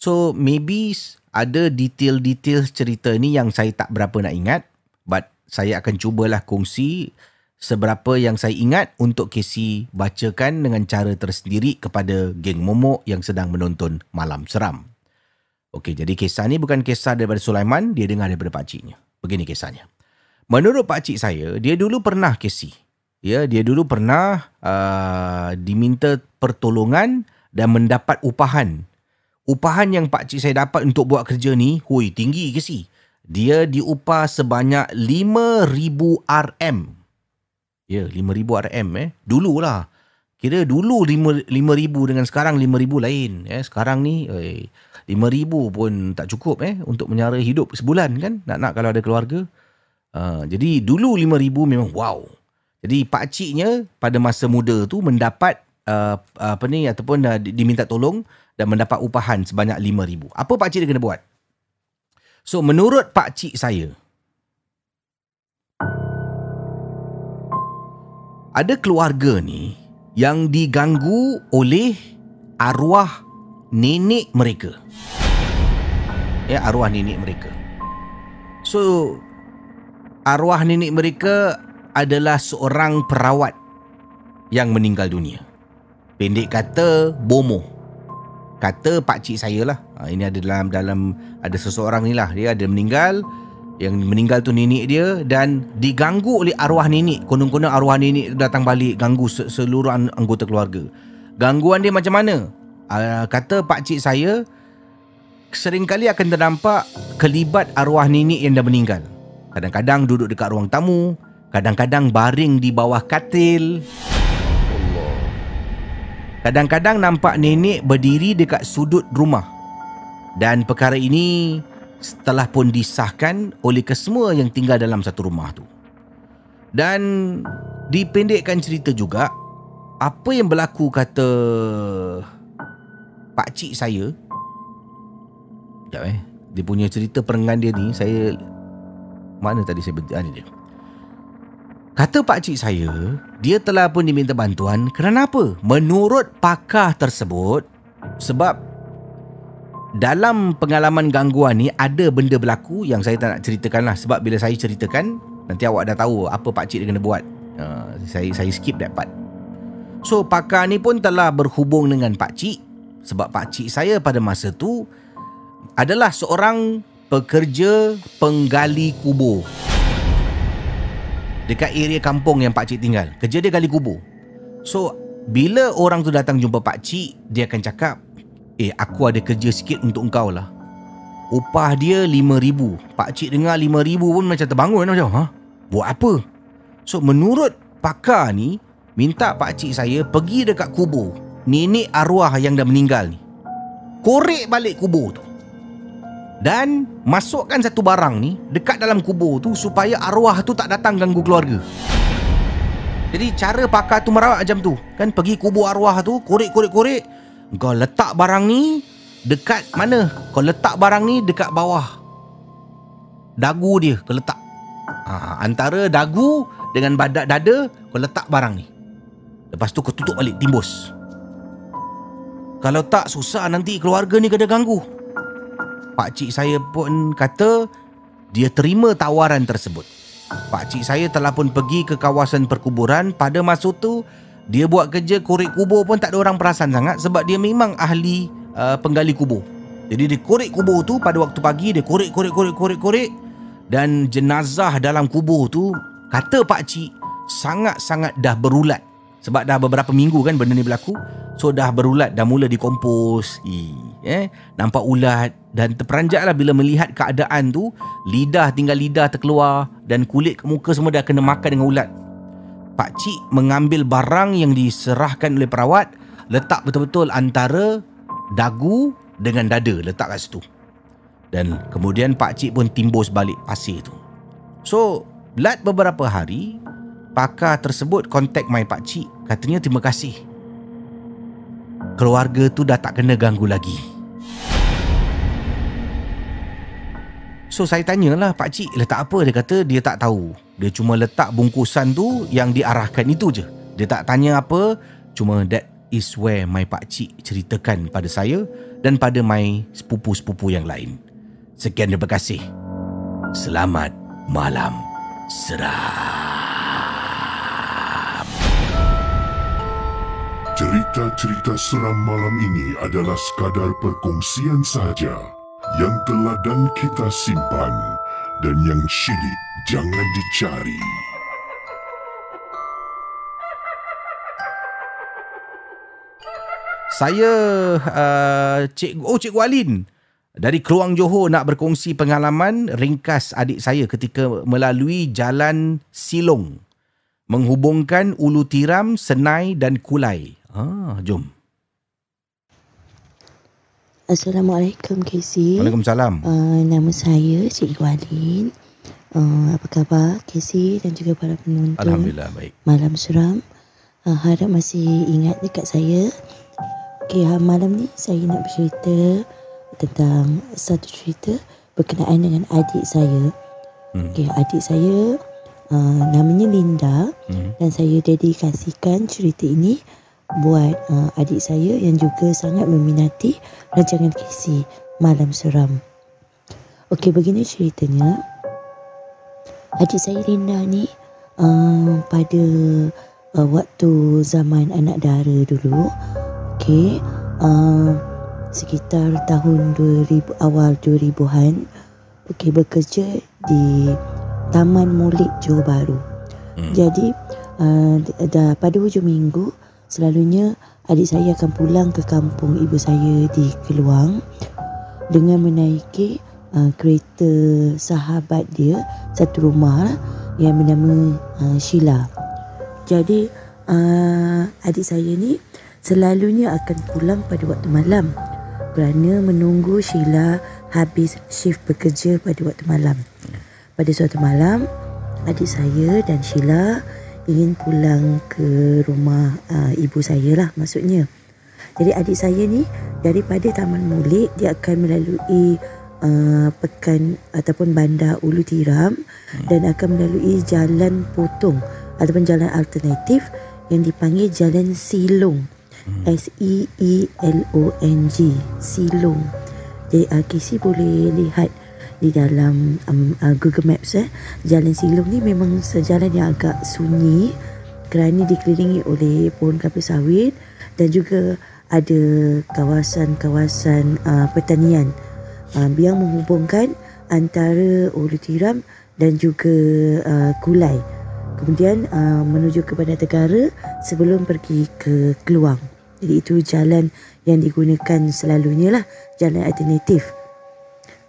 So maybe ada detail-detail cerita ni yang saya tak berapa nak ingat but saya akan cubalah kongsi seberapa yang saya ingat untuk Casey bacakan dengan cara tersendiri kepada geng momok yang sedang menonton Malam Seram. Okey, jadi kisah ni bukan kisah daripada Sulaiman, dia dengar daripada pakciknya. Begini kisahnya. Menurut pakcik saya, dia dulu pernah Casey. Ya, dia dulu pernah uh, diminta pertolongan dan mendapat upahan. Upahan yang pakcik saya dapat untuk buat kerja ni, hui, tinggi Casey. Dia diupah sebanyak 5,000 RM. Ya, 5,000 RM eh. Dululah. Kira dulu 5,000 dengan sekarang 5,000 lain. Eh. Sekarang ni, eh, RM5,000 pun tak cukup eh untuk menyara hidup sebulan kan nak-nak kalau ada keluarga. Uh, jadi dulu RM5,000 memang wow. Jadi pak pakciknya pada masa muda tu mendapat uh, apa ni ataupun uh, diminta tolong dan mendapat upahan sebanyak RM5,000. Apa pak pakcik dia kena buat? So menurut pak pakcik saya ada keluarga ni yang diganggu oleh arwah nenek mereka. Ya, arwah nenek mereka. So, arwah nenek mereka adalah seorang perawat yang meninggal dunia. Pendek kata, bomo. Kata pak cik saya lah. Ha, ini ada dalam dalam ada seseorang ni lah. Dia ada meninggal. Yang meninggal tu nenek dia dan diganggu oleh arwah nenek. Konon-konon arwah nenek datang balik ganggu seluruh anggota keluarga. Gangguan dia macam mana? uh, kata pak cik saya seringkali akan ternampak kelibat arwah nenek yang dah meninggal. Kadang-kadang duduk dekat ruang tamu, kadang-kadang baring di bawah katil. Kadang-kadang nampak nenek berdiri dekat sudut rumah. Dan perkara ini setelah pun disahkan oleh kesemua yang tinggal dalam satu rumah tu. Dan dipendekkan cerita juga, apa yang berlaku kata pak cik saya Sekejap eh Dia punya cerita perenggan dia ni Saya Mana tadi saya berhenti ah, dia Kata pak cik saya Dia telah pun diminta bantuan Kerana apa? Menurut pakar tersebut Sebab Dalam pengalaman gangguan ni Ada benda berlaku Yang saya tak nak ceritakan lah Sebab bila saya ceritakan Nanti awak dah tahu Apa pak cik dia kena buat uh, Saya saya skip that part So pakar ni pun telah berhubung dengan pak cik sebab pak cik saya pada masa tu adalah seorang pekerja penggali kubur. Dekat area kampung yang pak cik tinggal. Kerja dia gali kubur. So, bila orang tu datang jumpa pak cik, dia akan cakap, "Eh, aku ada kerja sikit untuk engkau lah." Upah dia RM5,000. Pak cik dengar RM5,000 pun macam terbangun macam, "Ha? Buat apa?" So, menurut pakar ni, minta pak cik saya pergi dekat kubur nenek arwah yang dah meninggal ni korek balik kubur tu dan masukkan satu barang ni dekat dalam kubur tu supaya arwah tu tak datang ganggu keluarga jadi cara pakar tu merawat macam tu kan pergi kubur arwah tu korek korek korek kau letak barang ni dekat mana? Kau letak barang ni dekat bawah. Dagu dia kau letak. Ha, antara dagu dengan badak dada kau letak barang ni. Lepas tu kau tutup balik timbus. Kalau tak susah nanti keluarga ni kena ganggu. Pak cik saya pun kata dia terima tawaran tersebut. Pak cik saya telah pun pergi ke kawasan perkuburan pada masa tu dia buat kerja korek kubur pun tak ada orang perasan sangat sebab dia memang ahli uh, penggali kubur. Jadi dia korek kubur tu pada waktu pagi dia korek korek korek korek korek dan jenazah dalam kubur tu kata pak cik sangat-sangat dah berulat sebab dah beberapa minggu kan benda ni berlaku. So dah berulat Dah mula dikompos. Eh, Nampak ulat Dan terperanjatlah bila melihat keadaan tu. Lidah tinggal lidah terkeluar Dan kulit muka semua dah kena makan dengan ulat Pak Cik mengambil barang yang diserahkan oleh perawat letak betul-betul antara dagu dengan dada letak kat situ. Dan kemudian pak cik pun timbus balik pasir tu. So, lat beberapa hari, pakar tersebut kontak my pak cik, katanya terima kasih. Keluarga tu dah tak kena ganggu lagi. So saya tanyalah pak cik letak apa dia kata dia tak tahu. Dia cuma letak bungkusan tu yang diarahkan itu je. Dia tak tanya apa, cuma that is where my pak cik ceritakan pada saya dan pada my sepupu-sepupu yang lain. Sekian terima kasih. Selamat malam seram. Cerita-cerita seram malam ini adalah sekadar perkongsian sahaja yang telah dan kita simpan dan yang syilid jangan dicari. Saya uh, Cik Oh Cikgu Alin dari Keruang Johor nak berkongsi pengalaman ringkas adik saya ketika melalui jalan Silong menghubungkan Ulu Tiram, Senai dan Kulai. Ah, jom. Assalamualaikum Casey. Waalaikumsalam. Uh, nama saya Cik Walin. Uh, apa khabar Casey dan juga para penonton? Alhamdulillah baik. Malam seram. Uh, harap masih ingat dekat saya. Okay, uh, malam ni saya nak bercerita tentang satu cerita berkenaan dengan adik saya. Hmm. Okay, adik saya uh, namanya Linda hmm. dan saya dedikasikan cerita ini buat uh, adik saya yang juga sangat meminati rancangan kisi Malam Seram. Okey, begini ceritanya. Adik saya Linda ni uh, pada uh, waktu zaman anak dara dulu, okey, uh, sekitar tahun 2000 awal 2000-an, okey bekerja di Taman Mulik Johor Bahru. Hmm. Jadi uh, dah pada hujung minggu Selalunya adik saya akan pulang ke kampung ibu saya di Keluang dengan menaiki uh, kereta sahabat dia satu rumah lah, yang bernama uh, Sheila. Jadi uh, adik saya ni selalunya akan pulang pada waktu malam kerana menunggu Sheila habis shift bekerja pada waktu malam. Pada suatu malam, adik saya dan Sheila ingin pulang ke rumah uh, ibu saya lah maksudnya. Jadi adik saya ni daripada Taman Mulik dia akan melalui uh, pekan ataupun bandar Ulu Tiram hmm. dan akan melalui jalan potong ataupun jalan alternatif yang dipanggil jalan Silong. Hmm. S E E L O N G Silong. Jadi uh, Kisi boleh lihat di dalam um, uh, Google Maps eh jalan Silong ni memang sejalan yang agak sunyi kerana dikelilingi oleh pohon kelapa sawit dan juga ada kawasan-kawasan uh, pertanian uh, yang menghubungkan antara Ulu Tiram dan juga uh, Kulai kemudian uh, menuju ke Bandar Tegara sebelum pergi ke Keluang jadi itu jalan yang digunakan selalunya lah jalan alternatif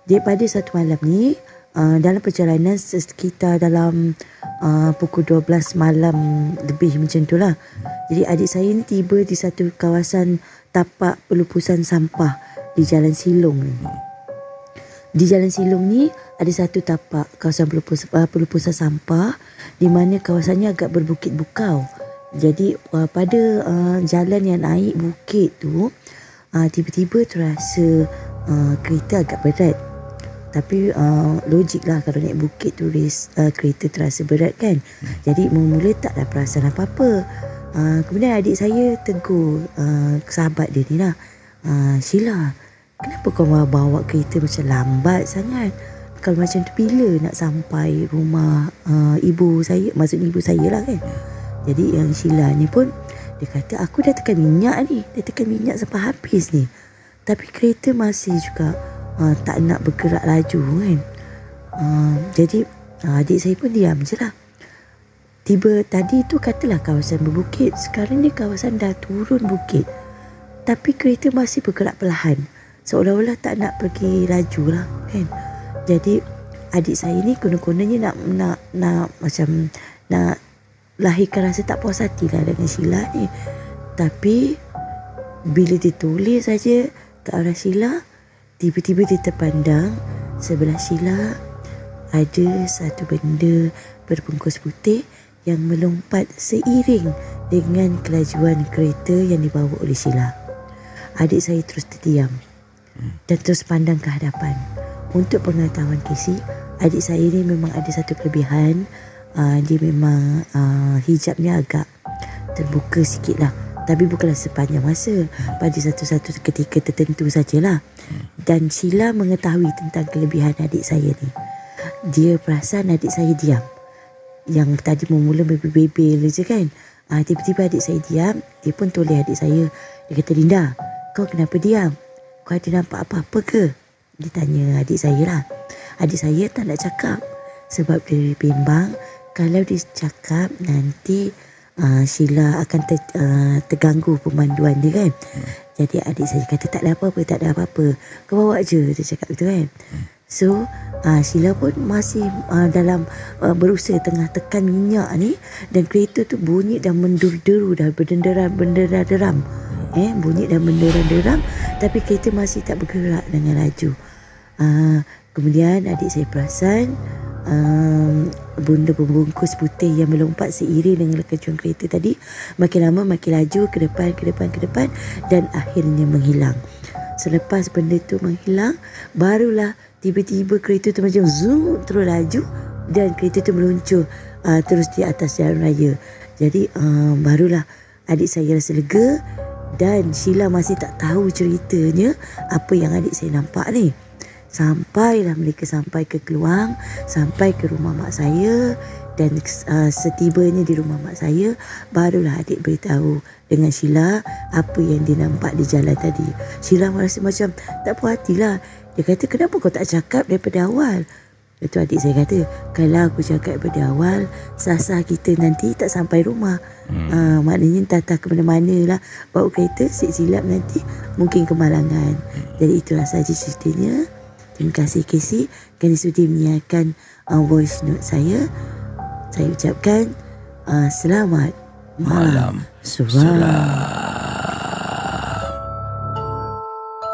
jadi pada satu malam ni uh, dalam perjalanan sekitar dalam uh, pukul 12 malam lebih macam tu lah. Jadi adik saya ni tiba di satu kawasan tapak pelupusan sampah di Jalan Silong ni. Di Jalan Silong ni ada satu tapak kawasan pelupusan, pelupusan sampah di mana kawasannya agak berbukit bukau. Jadi uh, pada uh, jalan yang naik bukit tu uh, tiba-tiba terasa uh, kereta agak berat. Tapi uh, logik lah kalau naik bukit tu uh, kereta terasa berat kan? Jadi mula-mula tak ada perasan apa-apa. Uh, kemudian adik saya tegur uh, sahabat dia ni lah. Uh, Sheila kenapa kau bawa kereta macam lambat sangat kalau macam tu bila nak sampai rumah uh, ibu saya maksudnya ibu saya lah kan jadi yang Sheila ni pun dia kata aku dah tekan minyak ni dia tekan minyak sampai habis ni tapi kereta masih juga uh, tak nak bergerak laju kan. Uh, jadi uh, adik saya pun diam je lah. Tiba tadi tu katalah kawasan berbukit. Sekarang ni kawasan dah turun bukit. Tapi kereta masih bergerak perlahan. Seolah-olah tak nak pergi laju lah kan. Jadi adik saya ni kena-konanya nak, nak, nak macam nak lahirkan rasa tak puas hati lah dengan Sheila ni. Tapi Bila dia toleh saja ke arah Sheila, tiba-tiba dia terpandang sebelah Sheila ada satu benda berbungkus putih yang melompat seiring dengan kelajuan kereta yang dibawa oleh Sheila. Adik saya terus terdiam dan terus pandang ke hadapan. Untuk pengetahuan Casey, adik saya ni memang ada satu kelebihan. Uh, dia memang uh, hijabnya agak terbuka sikit lah. Tapi bukanlah sepanjang masa. Pada satu-satu ketika tertentu sajalah. Dan Sheila mengetahui tentang kelebihan adik saya ni. Dia perasan adik saya diam. Yang tadi memula bebel-bebel je kan. Ah, tiba-tiba adik saya diam. Dia pun toleh adik saya. Dia kata, Linda, kau kenapa diam? Kau ada nampak apa-apa ke? Dia tanya adik saya lah. Adik saya tak nak cakap. Sebab dia bimbang kalau dia cakap nanti uh, Sheila akan ter, uh, terganggu pemanduan dia kan. Hmm. Jadi adik saya kata tak ada apa-apa, tak ada apa-apa. Kau bawa je, dia cakap gitu kan. So, uh, Sheila pun masih uh, dalam uh, berusaha tengah tekan minyak ni dan kereta tu bunyi dan menderu-deru dah berdenderan-benderan-deram. Eh, bunyi dan menderam-deram tapi kereta masih tak bergerak dengan laju. Uh, kemudian adik saya perasan um, bunda pembungkus putih yang melompat seiring dengan lekajuan kereta tadi makin lama makin laju ke depan ke depan ke depan dan akhirnya menghilang. Selepas benda tu menghilang, barulah tiba-tiba kereta tu macam zoom terus laju dan kereta tu meluncur uh, terus di atas jalan raya. Jadi uh, barulah adik saya rasa lega dan Sheila masih tak tahu ceritanya apa yang adik saya nampak ni. Sampailah mereka sampai ke Keluang, sampai ke rumah mak saya dan uh, setibanya di rumah mak saya, barulah adik beritahu dengan Sheila apa yang dia nampak di jalan tadi. Sheila merasa macam tak puas hatilah. Dia kata, kenapa kau tak cakap daripada awal? Itu adik saya kata, kalau aku cakap daripada awal, sah-sah kita nanti tak sampai rumah. Hmm. Uh, maknanya tak ke mana-mana lah. Bawa kereta, silap nanti mungkin kemalangan. Hmm. Jadi itulah saja ceritanya. Terima kasih Casey kerana sudi menyiarkan uh, voice note saya. Saya ucapkan uh, selamat malam. Suram.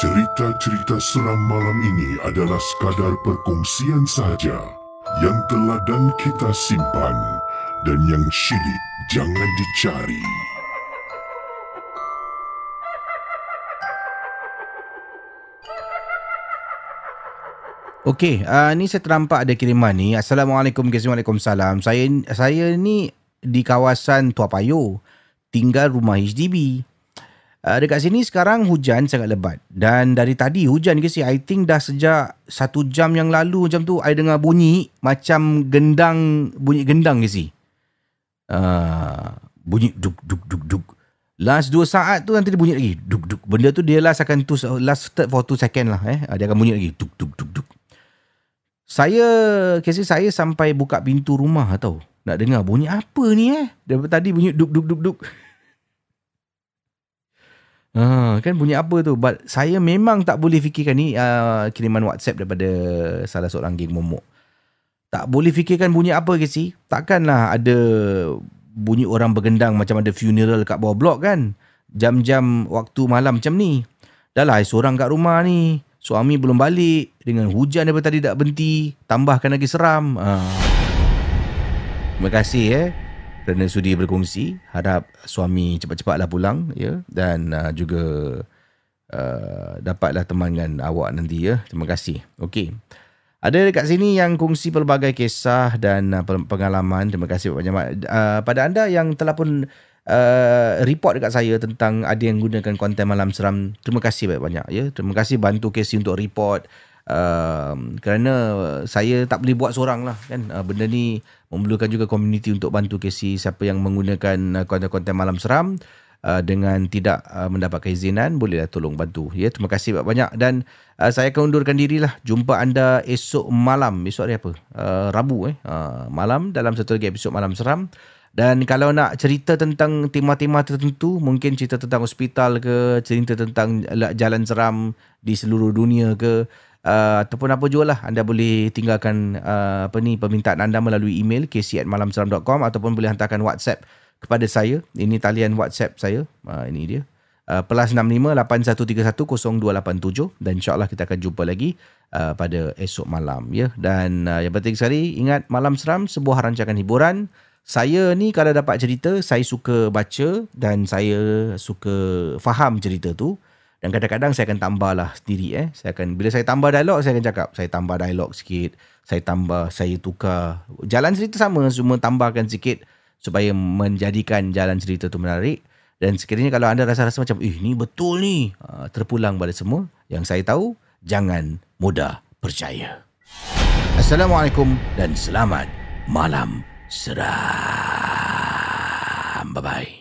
Cerita-cerita seram malam ini adalah sekadar perkongsian sahaja yang telah dan kita simpan dan yang syilid jangan dicari. Okey, uh, ni saya ternampak ada kiriman ni. Assalamualaikum, Waalaikumsalam. Saya saya ni di kawasan Tua Payoh. Tinggal rumah HDB. Uh, dekat sini sekarang hujan sangat lebat. Dan dari tadi hujan ke si, I think dah sejak satu jam yang lalu macam tu, I dengar bunyi macam gendang, bunyi gendang ke si. Uh, bunyi duk duk duk duk. Last dua saat tu nanti dia bunyi lagi. Duk duk. Benda tu dia last akan tu last third for two second lah. Eh. Dia akan bunyi lagi. Duk duk duk duk. Saya, kasi saya sampai buka pintu rumah tau. Nak dengar bunyi apa ni eh. Dari tadi bunyi duk duk duk duk. Ha, kan bunyi apa tu? But saya memang tak boleh fikirkan ni uh, kiriman WhatsApp daripada salah seorang geng momok. Tak boleh fikirkan bunyi apa ke si? Takkanlah ada bunyi orang bergendang macam ada funeral kat bawah blok kan? Jam-jam waktu malam macam ni. Dah lah seorang kat rumah ni. Suami belum balik dengan hujan daripada tadi tak berhenti, tambahkan lagi seram. Ha. Terima kasih eh kerana sudi berkongsi. Harap suami cepat-cepatlah pulang ya dan uh, juga uh, dapatlah temankan awak nanti ya. Terima kasih. Okey. Ada dekat sini yang kongsi pelbagai kisah dan uh, pengalaman. Terima kasih banyak. Uh, pada anda yang telah pun uh, report dekat saya tentang ada yang gunakan konten malam seram. Terima kasih banyak-banyak ya. Terima kasih bantu Casey untuk report. Uh, kerana saya tak boleh buat seorang lah kan. Uh, benda ni memerlukan juga community untuk bantu Casey. Siapa yang menggunakan uh, konten-konten malam seram. Uh, dengan tidak uh, mendapatkan izinan bolehlah tolong bantu. Ya terima kasih banyak dan uh, saya akan undurkan dirilah. Jumpa anda esok malam. Esok hari apa? Uh, Rabu eh? Uh, malam dalam satu lagi episod malam seram. Dan kalau nak cerita tentang tema-tema tertentu, mungkin cerita tentang hospital ke, cerita tentang jalan seram di seluruh dunia ke, uh, ataupun apa juga lah, anda boleh tinggalkan uh, apa ni permintaan anda melalui email kc@malamseram.com ataupun boleh hantarkan WhatsApp kepada saya. Ini talian WhatsApp saya. Uh, ini dia. uh, plus 65 8131 0287 dan insyaallah kita akan jumpa lagi uh, pada esok malam ya dan uh, yang penting sekali ingat malam seram sebuah rancangan hiburan saya ni kalau dapat cerita saya suka baca dan saya suka faham cerita tu dan kadang-kadang saya akan tambah lah sendiri eh. Saya akan bila saya tambah dialog saya akan cakap saya tambah dialog sikit saya tambah saya tukar. Jalan cerita sama cuma tambahkan sikit supaya menjadikan jalan cerita tu menarik. Dan sekiranya kalau anda rasa-rasa macam eh ni betul ni uh, terpulang pada semua. Yang saya tahu jangan mudah percaya. Assalamualaikum dan selamat malam. Seram. Bye